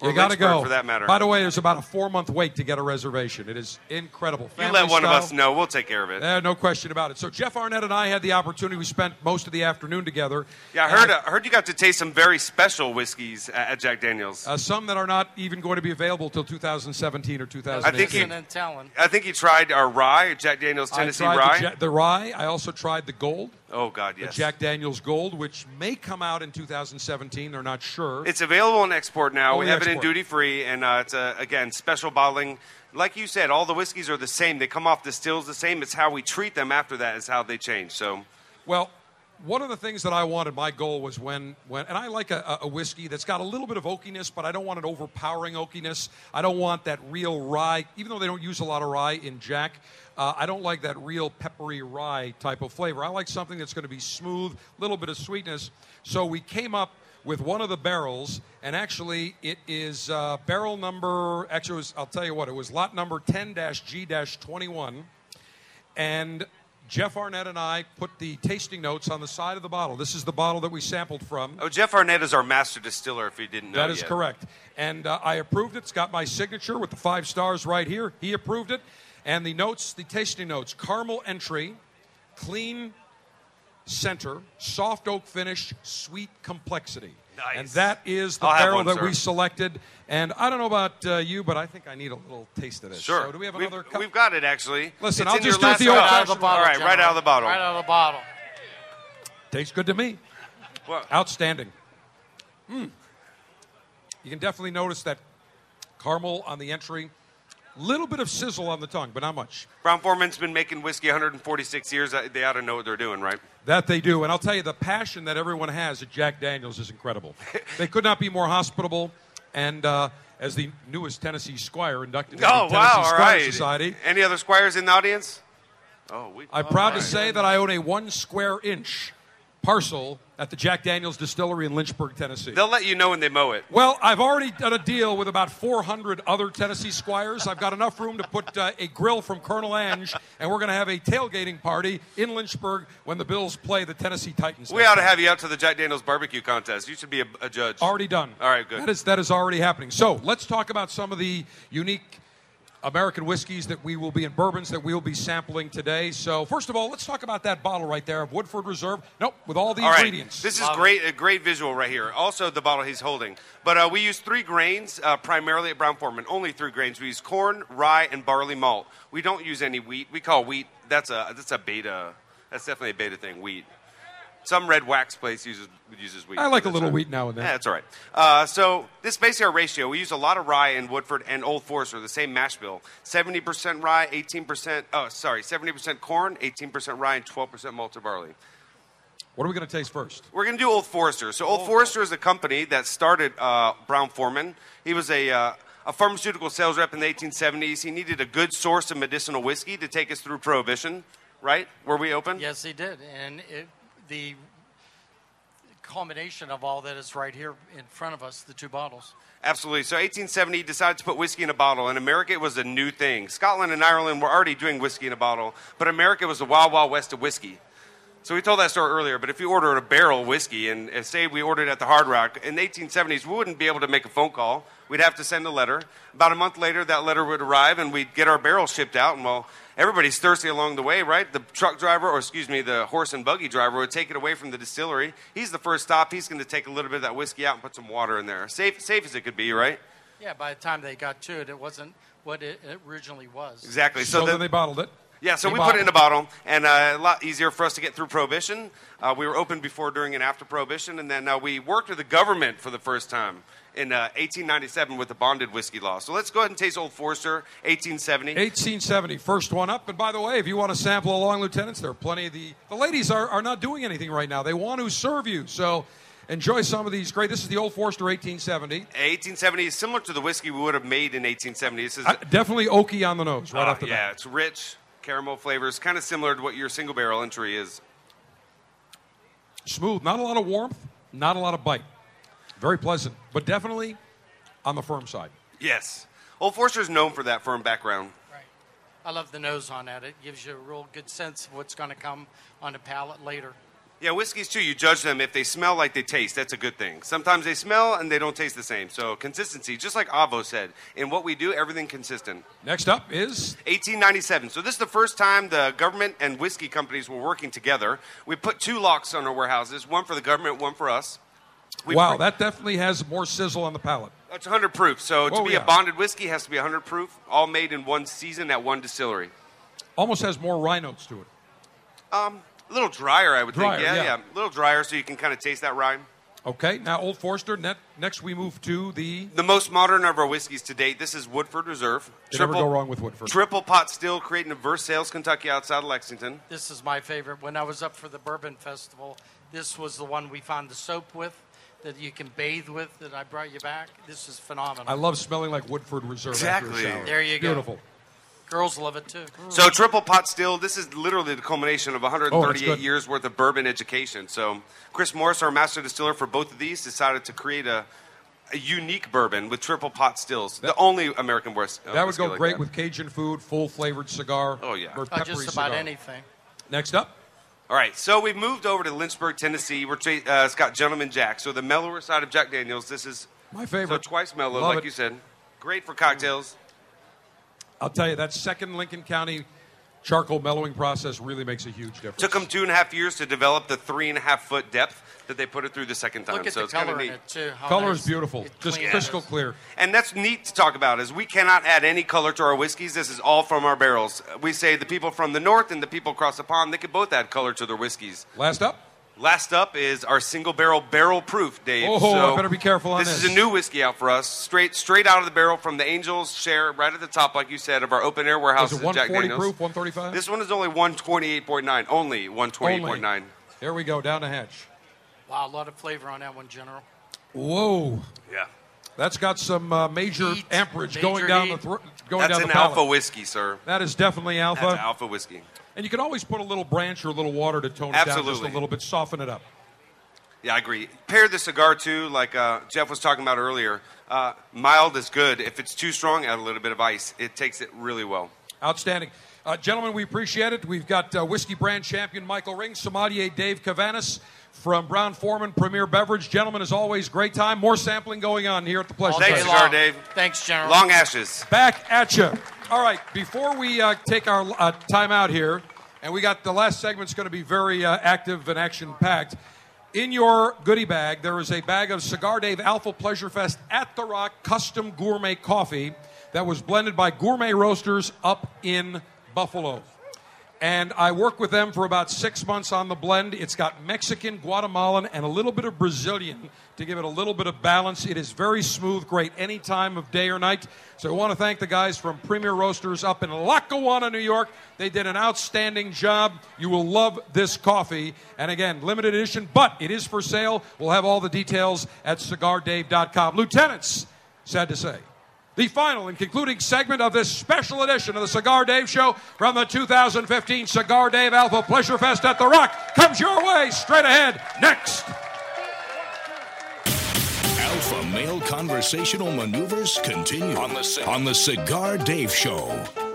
Or You got to Lynchburg, go. for that matter. By the way, there's about a four month wait to get a reservation. It is incredible. you let one of us know. We'll take care of it. Uh, no question about it. So Jeff Arnett and I had the opportunity. We spent most of the afternoon together. yeah, I heard. uh, I heard you got to taste some very special whiskeys at, at Jack Daniels. Uh, some that are not even going to be available till 2017 or 2018. I think he. I think he tried our rye, Jack Daniels Tennessee I tried rye. The, the rye. I also tried the gold. Oh God, yes. The Jack Daniels Gold, which may come out in 2017. They're not sure. It's available in export now. We have it in duty free, and uh, it's a, again special bottling. Like you said, all the whiskeys are the same. They come off the stills the same. It's how we treat them after that is how they change. So Well, one of the things that I wanted, my goal was when, when and I like a, a whiskey that's got a little bit of oakiness, but I don't want an overpowering oakiness. I don't want that real rye, even though they don't use a lot of rye in Jack. Uh, I don't like that real peppery rye type of flavor. I like something that's going to be smooth, a little bit of sweetness. So we came up with one of the barrels, and actually it is uh, barrel number. Actually, was, I'll tell you what, it was lot number 10-G-21, and Jeff Arnett and I put the tasting notes on the side of the bottle. This is the bottle that we sampled from. Oh, Jeff Arnett is our master distiller. If you didn't know, That is yet. correct. And uh, I approved it. It's got my signature with the five stars right here. He approved it. And the notes, the tasting notes caramel entry, clean center, soft oak finish, sweet complexity. Nice. And that is the I'll barrel one, that sir. we selected. And I don't know about uh, you, but I think I need a little taste of this. Sure. So do we have We've- another cup? We've got it actually. Listen, It's I'll in just your do it last the cup. old-fashioned All right, right out of the bottle. Right out of the bottle. Tastes good to me. Well- Outstanding. Mm. You can definitely notice that caramel on the entry. Little bit of sizzle on the tongue, but not much. Brown-Forman's been making whiskey 146 years. Uh, They ought to know what they're doing, right? That they do. And I'll tell you, the passion that everyone has at Jack Daniels is incredible. they could not be more hospitable. And uh, as the newest Tennessee Squire inducted into Oh the Tennessee wow! Squire right. Society, Any other squires in the audience? Oh, we. I'm proud to say that I own a one square inch parcel at the Jack Daniels Distillery in Lynchburg, Tennessee. They'll let you know when they mow it. Well, I've already done a deal with about 400 other Tennessee squires. I've got enough room to put uh, a grill from Colonel Ange, and we're going to have a tailgating party in Lynchburg when the Bills play the Tennessee Titans. We ought to have you out to the Jack Daniels barbecue contest. You should be a, a judge. Already done. All right, good. That is that is already happening. So let's talk about some of the unique American whiskeys that we will be in bourbons that we will be sampling today. So first of all, let's talk about that bottle right there of Woodford Reserve. Nope, with all the All right. ingredients. This is great, a great visual right here. Also, the bottle he's holding. But uh, we use three grains uh, primarily at Brown-Forman. Only three grains. We use corn, rye, and barley malt. We don't use any wheat. We call wheat. That's a that's a beta. That's definitely a beta thing. Wheat. Some red wax place uses uses wheat. I like a little all right. wheat now and then. Yeah, that's all right. Uh, so this basically our ratio. We use a lot of rye in Woodford and Old Forester, the same mash bill. Seventy percent rye, eighteen percent. Oh, sorry, seventy percent corn, eighteen percent rye, and twelve percent malted barley. What are we going to taste first? We're going to do Old Forester. So Old Forester is a company that started uh, Brown-Forman. He was a, uh, a pharmaceutical sales rep in the 1870s. He needed a good source of medicinal whiskey to take us through Prohibition, right? Were we open? Yes, he did. And it, the culmination of all that is right here in front of us, the two bottles. Absolutely. So 1870 decided to put whiskey in a bottle. In America, it was a new thing. Scotland and Ireland were already doing whiskey in a bottle, but America was the wild, wild west of whiskey. So we told that story earlier, but if you ordered a barrel whiskey, and, and say we ordered at the Hard Rock, in the 1870s, we wouldn't be able to make a phone call. We'd have to send a letter. About a month later, that letter would arrive, and we'd get our barrel shipped out. And well, everybody's thirsty along the way, right? The truck driver, or excuse me, the horse and buggy driver would take it away from the distillery. He's the first stop. He's going to take a little bit of that whiskey out and put some water in there. Safe, safe as it could be, right? Yeah, by the time they got to it, it wasn't what it originally was. Exactly. So, then they bottled it. Yeah, so They we put it in a bottle, and uh, a lot easier for us to get through Prohibition. Uh, we were open before, during, and after Prohibition, and then uh, we worked with the government for the first time in uh, 1897 with the bonded whiskey law. So let's go ahead and taste Old Forester, 1870. 1870, first one up. And by the way, if you want to sample along, lieutenants, there are plenty of the. The ladies are, are not doing anything right now. They want to serve you. So enjoy some of these great. This is the Old Forester 1870. 1870 is similar to the whiskey we would have made in 1870. This is Uh, definitely oaky on the nose right Uh, off the yeah, bat. it's rich caramel flavors, kind of similar to what your single barrel entry is. Smooth, not a lot of warmth, not a lot of bite. Very pleasant, but definitely on the firm side. Yes, Old Forester is known for that firm background. Right. I love the nose on that. It gives you a real good sense of what's going to come on the palate later. Yeah, whiskeys too. You judge them if they smell like they taste. That's a good thing. Sometimes they smell and they don't taste the same. So consistency, just like Avo said, in what we do, everything consistent. Next up is 1897. So this is the first time the government and whiskey companies were working together. We put two locks on our warehouses, one for the government, one for us. We wow, pr- that definitely has more sizzle on the palate. It's 100 proof. So to Oh, be yeah. a bonded whiskey, has to be 100 proof, all made in one season at one distillery. Almost has more rye notes to it. Um, a little drier, I would Drier, think. Yeah, yeah. yeah, A little drier, so you can kind of taste that rye. Okay, now Old Forester. Ne- next, we move to the. The most modern of our whiskeys to date. This is Woodford Reserve. You never go wrong with Woodford. Triple pot still, creating a Versailles, Kentucky, outside of Lexington. This is my favorite. When I was up for the Bourbon Festival, this was the one we found the soap with that you can bathe with that I brought you back. This is phenomenal. I love smelling like Woodford Reserve. after a Exactly. shower. There you go. Beautiful. Girls love it too. So triple pot still. This is literally the culmination of Oh, 138 good. years worth of bourbon education. So Chris Morris, our master distiller for both of these, decided to create a, a unique bourbon with triple pot stills. the only American whis- uh, That would go like great that. with Cajun food, full flavored cigar. Oh, yeah. or peppery just about cigar. anything. Next up, All right, so we've moved over to Lynchburg, Tennessee. We're tra- uh, it's got Gentleman Jack. So the mellower side of Jack Daniels. This is my favorite. So twice mellow, Love like it. you said. Great for cocktails. I'll tell you that second Lincoln County charcoal mellowing process really makes a huge difference. Took them two and a half years to develop the three and a half foot depth that they put it through the second time. Look at so the it's kind of color in neat. it too. How Color nice is beautiful, it just cleans crystal it. clear. And that's neat to talk about is we cannot add any color to our whiskeys. This is all from our barrels. We say the people from the north and the people across the pond, they could both add color to their whiskeys. Last up. Last up is our single barrel barrel proof, Dave. Oh, so I better be careful on this. this. is a new whiskey out for us, straight straight out of the barrel from the Angels share right at the top, like you said, of our open air warehouse. Is it 140 proof, 135? This one is only 128.9. Only 128.9. There we go, down the hatch. Wow, a lot of flavor on that one, General. Whoa. Yeah. That's got some uh, major amperage major going down heat. the thro- going That's down an the palate. alpha whiskey, sir. That is definitely alpha. That's alpha whiskey. And you can always put a little branch or a little water to tone it down just Absolutely. a little bit, soften it up. Yeah, I agree. Pair the cigar too, like uh, Jeff was talking about earlier. Uh, mild is good. If it's too strong, add a little bit of ice. It takes it really well. Outstanding. Uh, gentlemen, we appreciate it. We've got uh, whiskey brand champion Michael Ring, sommelier Dave Cavanis from Brown-Forman Premier Beverage. Gentlemen, as always, great time. More sampling going on here at the Pleasure Thanks, Fest. Cigar Dave. Thanks, General. Long ashes. Back at you. All right, before we uh, take our uh, time out here, and we got the last segment's going to be very uh, active and action packed. In your goodie bag, there is a bag of Cigar Dave Alpha Pleasure Fest at the Rock custom gourmet coffee that was blended by gourmet roasters up in Buffalo. And I worked with them for about six months on the blend. It's got Mexican, Guatemalan, and a little bit of Brazilian to give it a little bit of balance. It is very smooth, great any time of day or night. So I want to thank the guys from Premier Roasters up in Lackawanna, New York. They did an outstanding job. You will love this coffee. And again, limited edition, but it is for sale. We'll have all the details at cigardave.com. Lieutenants, sad to say the final and concluding segment of this special edition of the Cigar Dave Show from the 2015 Cigar Dave Alpha Pleasure Fest at The Rock comes your way straight ahead next. Alpha male conversational maneuvers continue on the, on the Cigar Dave Show.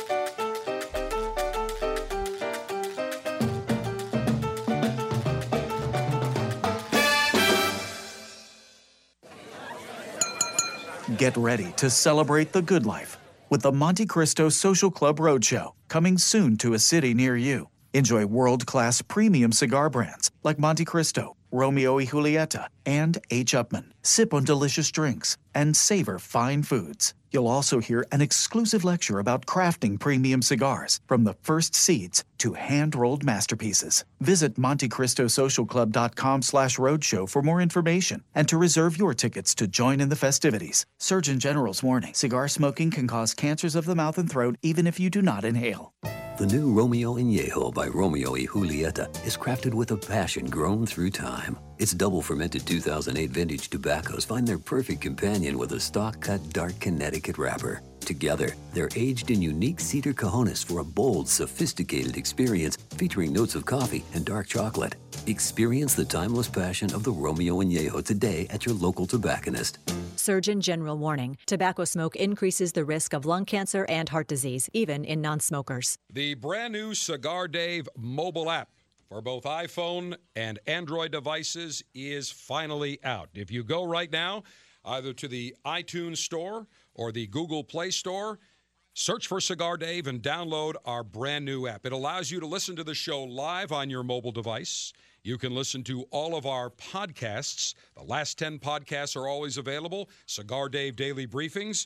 Get ready to celebrate the good life with the Montecristo Social Club Roadshow, coming soon to a city near you. Enjoy world class premium cigar brands like Montecristo, Romeo y Julieta, and H. Upmann. Sip on delicious drinks and savor fine foods. You'll also hear an exclusive lecture about crafting premium cigars from the first seeds to hand-rolled masterpieces. Visit MonteCristoSocialClub.com slash roadshow for more information and to reserve your tickets to join in the festivities. Surgeon General's warning, cigar smoking can cause cancers of the mouth and throat even if you do not inhale. The new Romeo Añejo by Romeo y Julieta is crafted with a passion grown through time. Its double fermented 2008 vintage tobaccos find their perfect companion with a stock cut dark Connecticut wrapper. Together, they're aged in unique cedar cajones for a bold, sophisticated experience featuring notes of coffee and dark chocolate. Experience the timeless passion of the Romeo and Añejo today at your local tobacconist. Surgeon General warning tobacco smoke increases the risk of lung cancer and heart disease, even in non smokers. The brand new Cigar Dave mobile app for both iPhone and Android devices is finally out. If you go right now, either to the iTunes Store or the Google Play Store, search for Cigar Dave and download our brand new app. It allows you to listen to the show live on your mobile device. You can listen to all of our podcasts. The last 10 podcasts are always available. Cigar Dave Daily Briefings.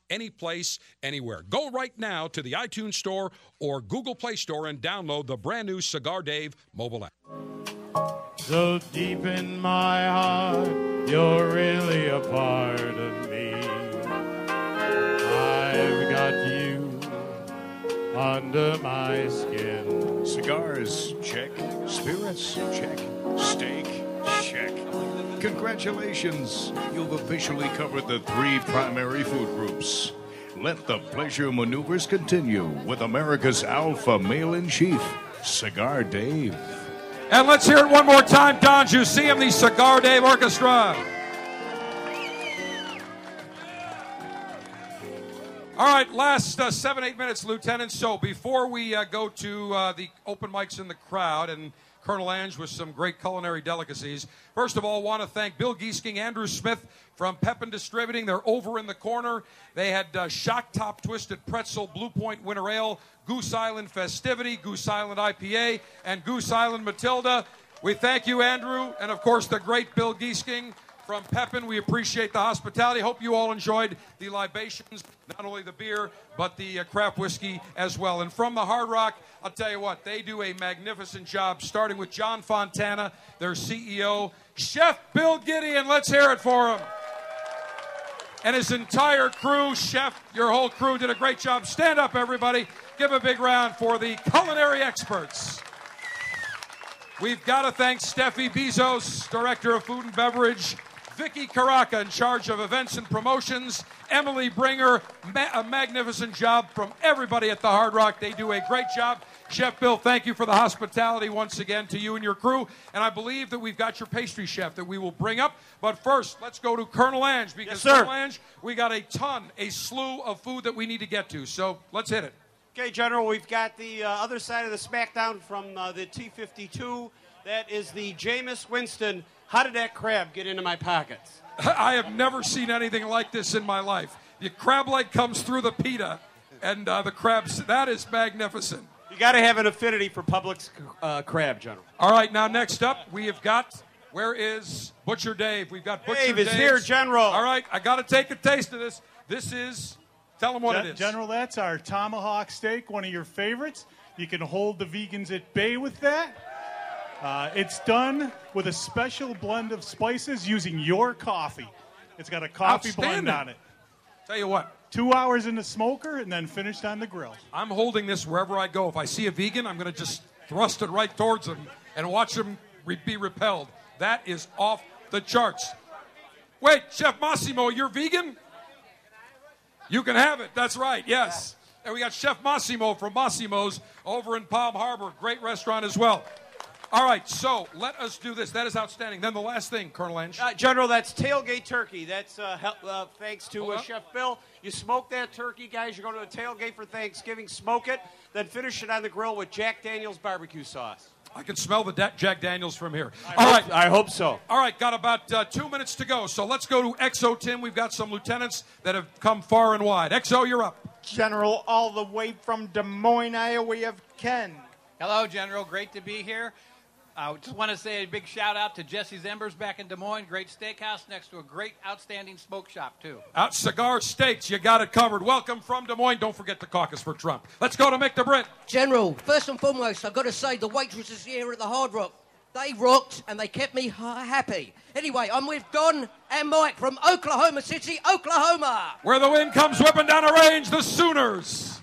any place, anywhere. Go right now to the iTunes Store or Google Play Store and download the brand new Cigar Dave mobile app. So deep in my heart, you're really a part of me. I've got you under my skin. Cigars, check. Spirits, check. Steak, check. Congratulations! You've officially covered the three primary food groups. Let the pleasure maneuvers continue with America's alpha male in chief, Cigar Dave. And let's hear it one more time, Don Juseum, the Cigar Dave Orchestra. All right, last uh, seven, eight minutes, Lieutenant. So before we uh, go to uh, the open mics in the crowd and Colonel Ange with some great culinary delicacies. First of all, want to thank Bill Giesking, Andrew Smith from Pepin Distributing. They're over in the corner. They had uh, Shock Top Twisted Pretzel, Blue Point Winter Ale, Goose Island Festivity, Goose Island IPA, and Goose Island Matilda. We thank you, Andrew, and of course the great Bill Giesking from Pepin. We appreciate the hospitality. Hope you all enjoyed the libations, not only the beer, but the uh, craft whiskey as well. And from the Hard Rock, I'll tell you what, they do a magnificent job, starting with John Fontana, their CEO, Chef Bill Gideon. Let's hear it for him. And his entire crew, Chef, your whole crew did a great job. Stand up, everybody. Give a big round for the culinary experts. We've got to thank Steffi Bezos, Director of Food and Beverage, Vicky Caraca in charge of events and promotions. Emily Bringer, ma- a magnificent job from everybody at the Hard Rock. They do a great job. Chef Bill, thank you for the hospitality once again to you and your crew. And I believe that we've got your pastry chef that we will bring up. But first, let's go to Colonel Ange because Yes, sir. Colonel Ange, we got a ton, a slew of food that we need to get to. So let's hit it. Okay, General, we've got the uh, other side of the SmackDown from uh, the T 52. That is the Jameis Winston. How did that crab get into my pockets? I have never seen anything like this in my life. The crab leg comes through the pita, and uh, the crabs. That is magnificent. You got to have an affinity for Publix uh, crab, General. All right, now next up we have got. Where is Butcher Dave? We've got Butcher Dave is Dave's- here, General. All right, I got to take a taste of this. This is. Tell them what Gen- it is. General, that's our tomahawk steak, one of your favorites. You can hold the vegans at bay with that. Uh, it's done with a special blend of spices using your coffee. It's got a coffee blend on it. Tell you what, two hours in the smoker, and then finished on the grill. I'm holding this wherever I go. If I see a vegan, I'm going to just thrust it right towards them and watch them re- be repelled. That is off the charts. Wait, Chef Massimo, you're vegan? You can have it. That's right. Yes. And we got Chef Massimo from Massimo's over in Palm Harbor. Great restaurant as well. All right, so let us do this. That is outstanding. Then the last thing, Colonel Ange. Uh, General, that's tailgate turkey. That's uh, hel- uh, thanks to uh. Chef Bill. You smoke that turkey, guys. You're going to a tailgate for Thanksgiving. Smoke it, then finish it on the grill with Jack Daniel's barbecue sauce. I can smell the da- Jack Daniels from here. All right. I hope so. All right, got about uh, two minutes to go. So let's go to XO Tim. We've got some lieutenants that have come far and wide. XO, you're up. General, all the way from Des Moines, Iowa, we have Ken. Hello, General. Great to be here. I just want to say a big shout out to Jesse's Embers back in Des Moines. Great steakhouse next to a great, outstanding smoke shop, too. Out cigar steaks, you got it covered. Welcome from Des Moines. Don't forget the caucus for Trump. Let's go to Mick DeBrit. General, first and foremost, I've got to say the waitresses here at the Hard Rock, they rocked and they kept me happy. Anyway, I'm with Don and Mike from Oklahoma City, Oklahoma. Where the wind comes whipping down a range, the Sooners.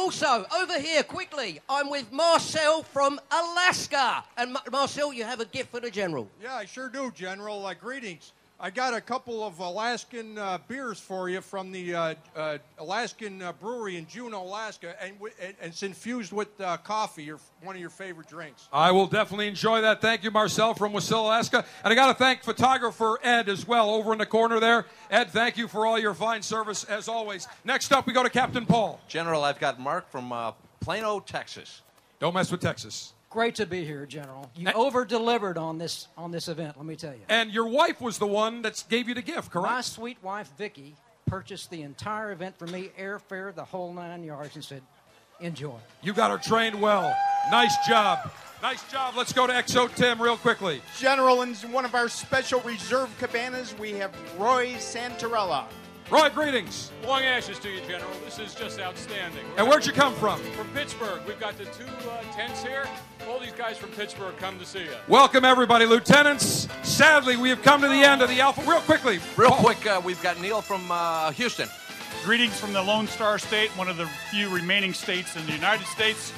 Also, over here, quickly, I'm with Marcel from Alaska. And Ma- Marcel, you have a gift for the General. Yeah, I sure do, General. Uh, greetings. I got a couple of Alaskan uh, beers for you from the uh, uh, Alaskan uh, brewery in Juneau, Alaska, and, w- and it's infused with uh, coffee, your, one of your favorite drinks. I will definitely enjoy that. Thank you, Marcel from Wasilla, Alaska. And I got to thank photographer Ed as well over in the corner there. Ed, thank you for all your fine service as always. Next up, we go to Captain Paul. General, I've got Mark from uh, Plano, Texas. Don't mess with Texas. Great to be here, General. You over delivered on this on this event. Let me tell you. And your wife was the one that gave you the gift, correct? My sweet wife Vicky purchased the entire event for me, airfare, the whole nine yards, and said, "Enjoy." You got her trained well. Nice job. Nice job. Let's go to XO Tim real quickly. General, in one of our special reserve cabanas, we have Roy Santarella. Roy, greetings. Long ashes to you, General. This is just outstanding. And where'd you come from? From Pittsburgh. We've got the two uh, tents here. All these guys from Pittsburgh come to see you. Welcome, everybody. Lieutenants, sadly, we have come to the end of the Alpha. Real quickly. Real quick, uh, we've got Neil from uh, Houston. Greetings from the Lone Star State, one of the few remaining states in the United States.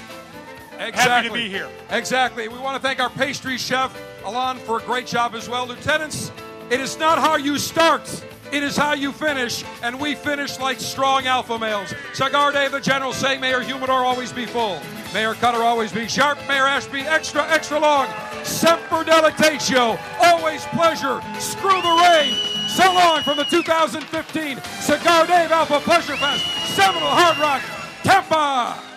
Exactly. Happy to be here. Exactly. We want to thank our pastry chef, Alon, for a great job as well. Lieutenants, it is not how you start, it is how you finish, and we finish like strong alpha males. Cigar Dave, the General, saying, Mayor humidor always be full. Mayor cutter always be sharp. Mayor Ashby extra, extra long. Semper Delectatio. Always pleasure. Screw the rain. So long from the 2015 Cigar Dave Alpha Pleasure Fest, Seminole Hard Rock, Tampa.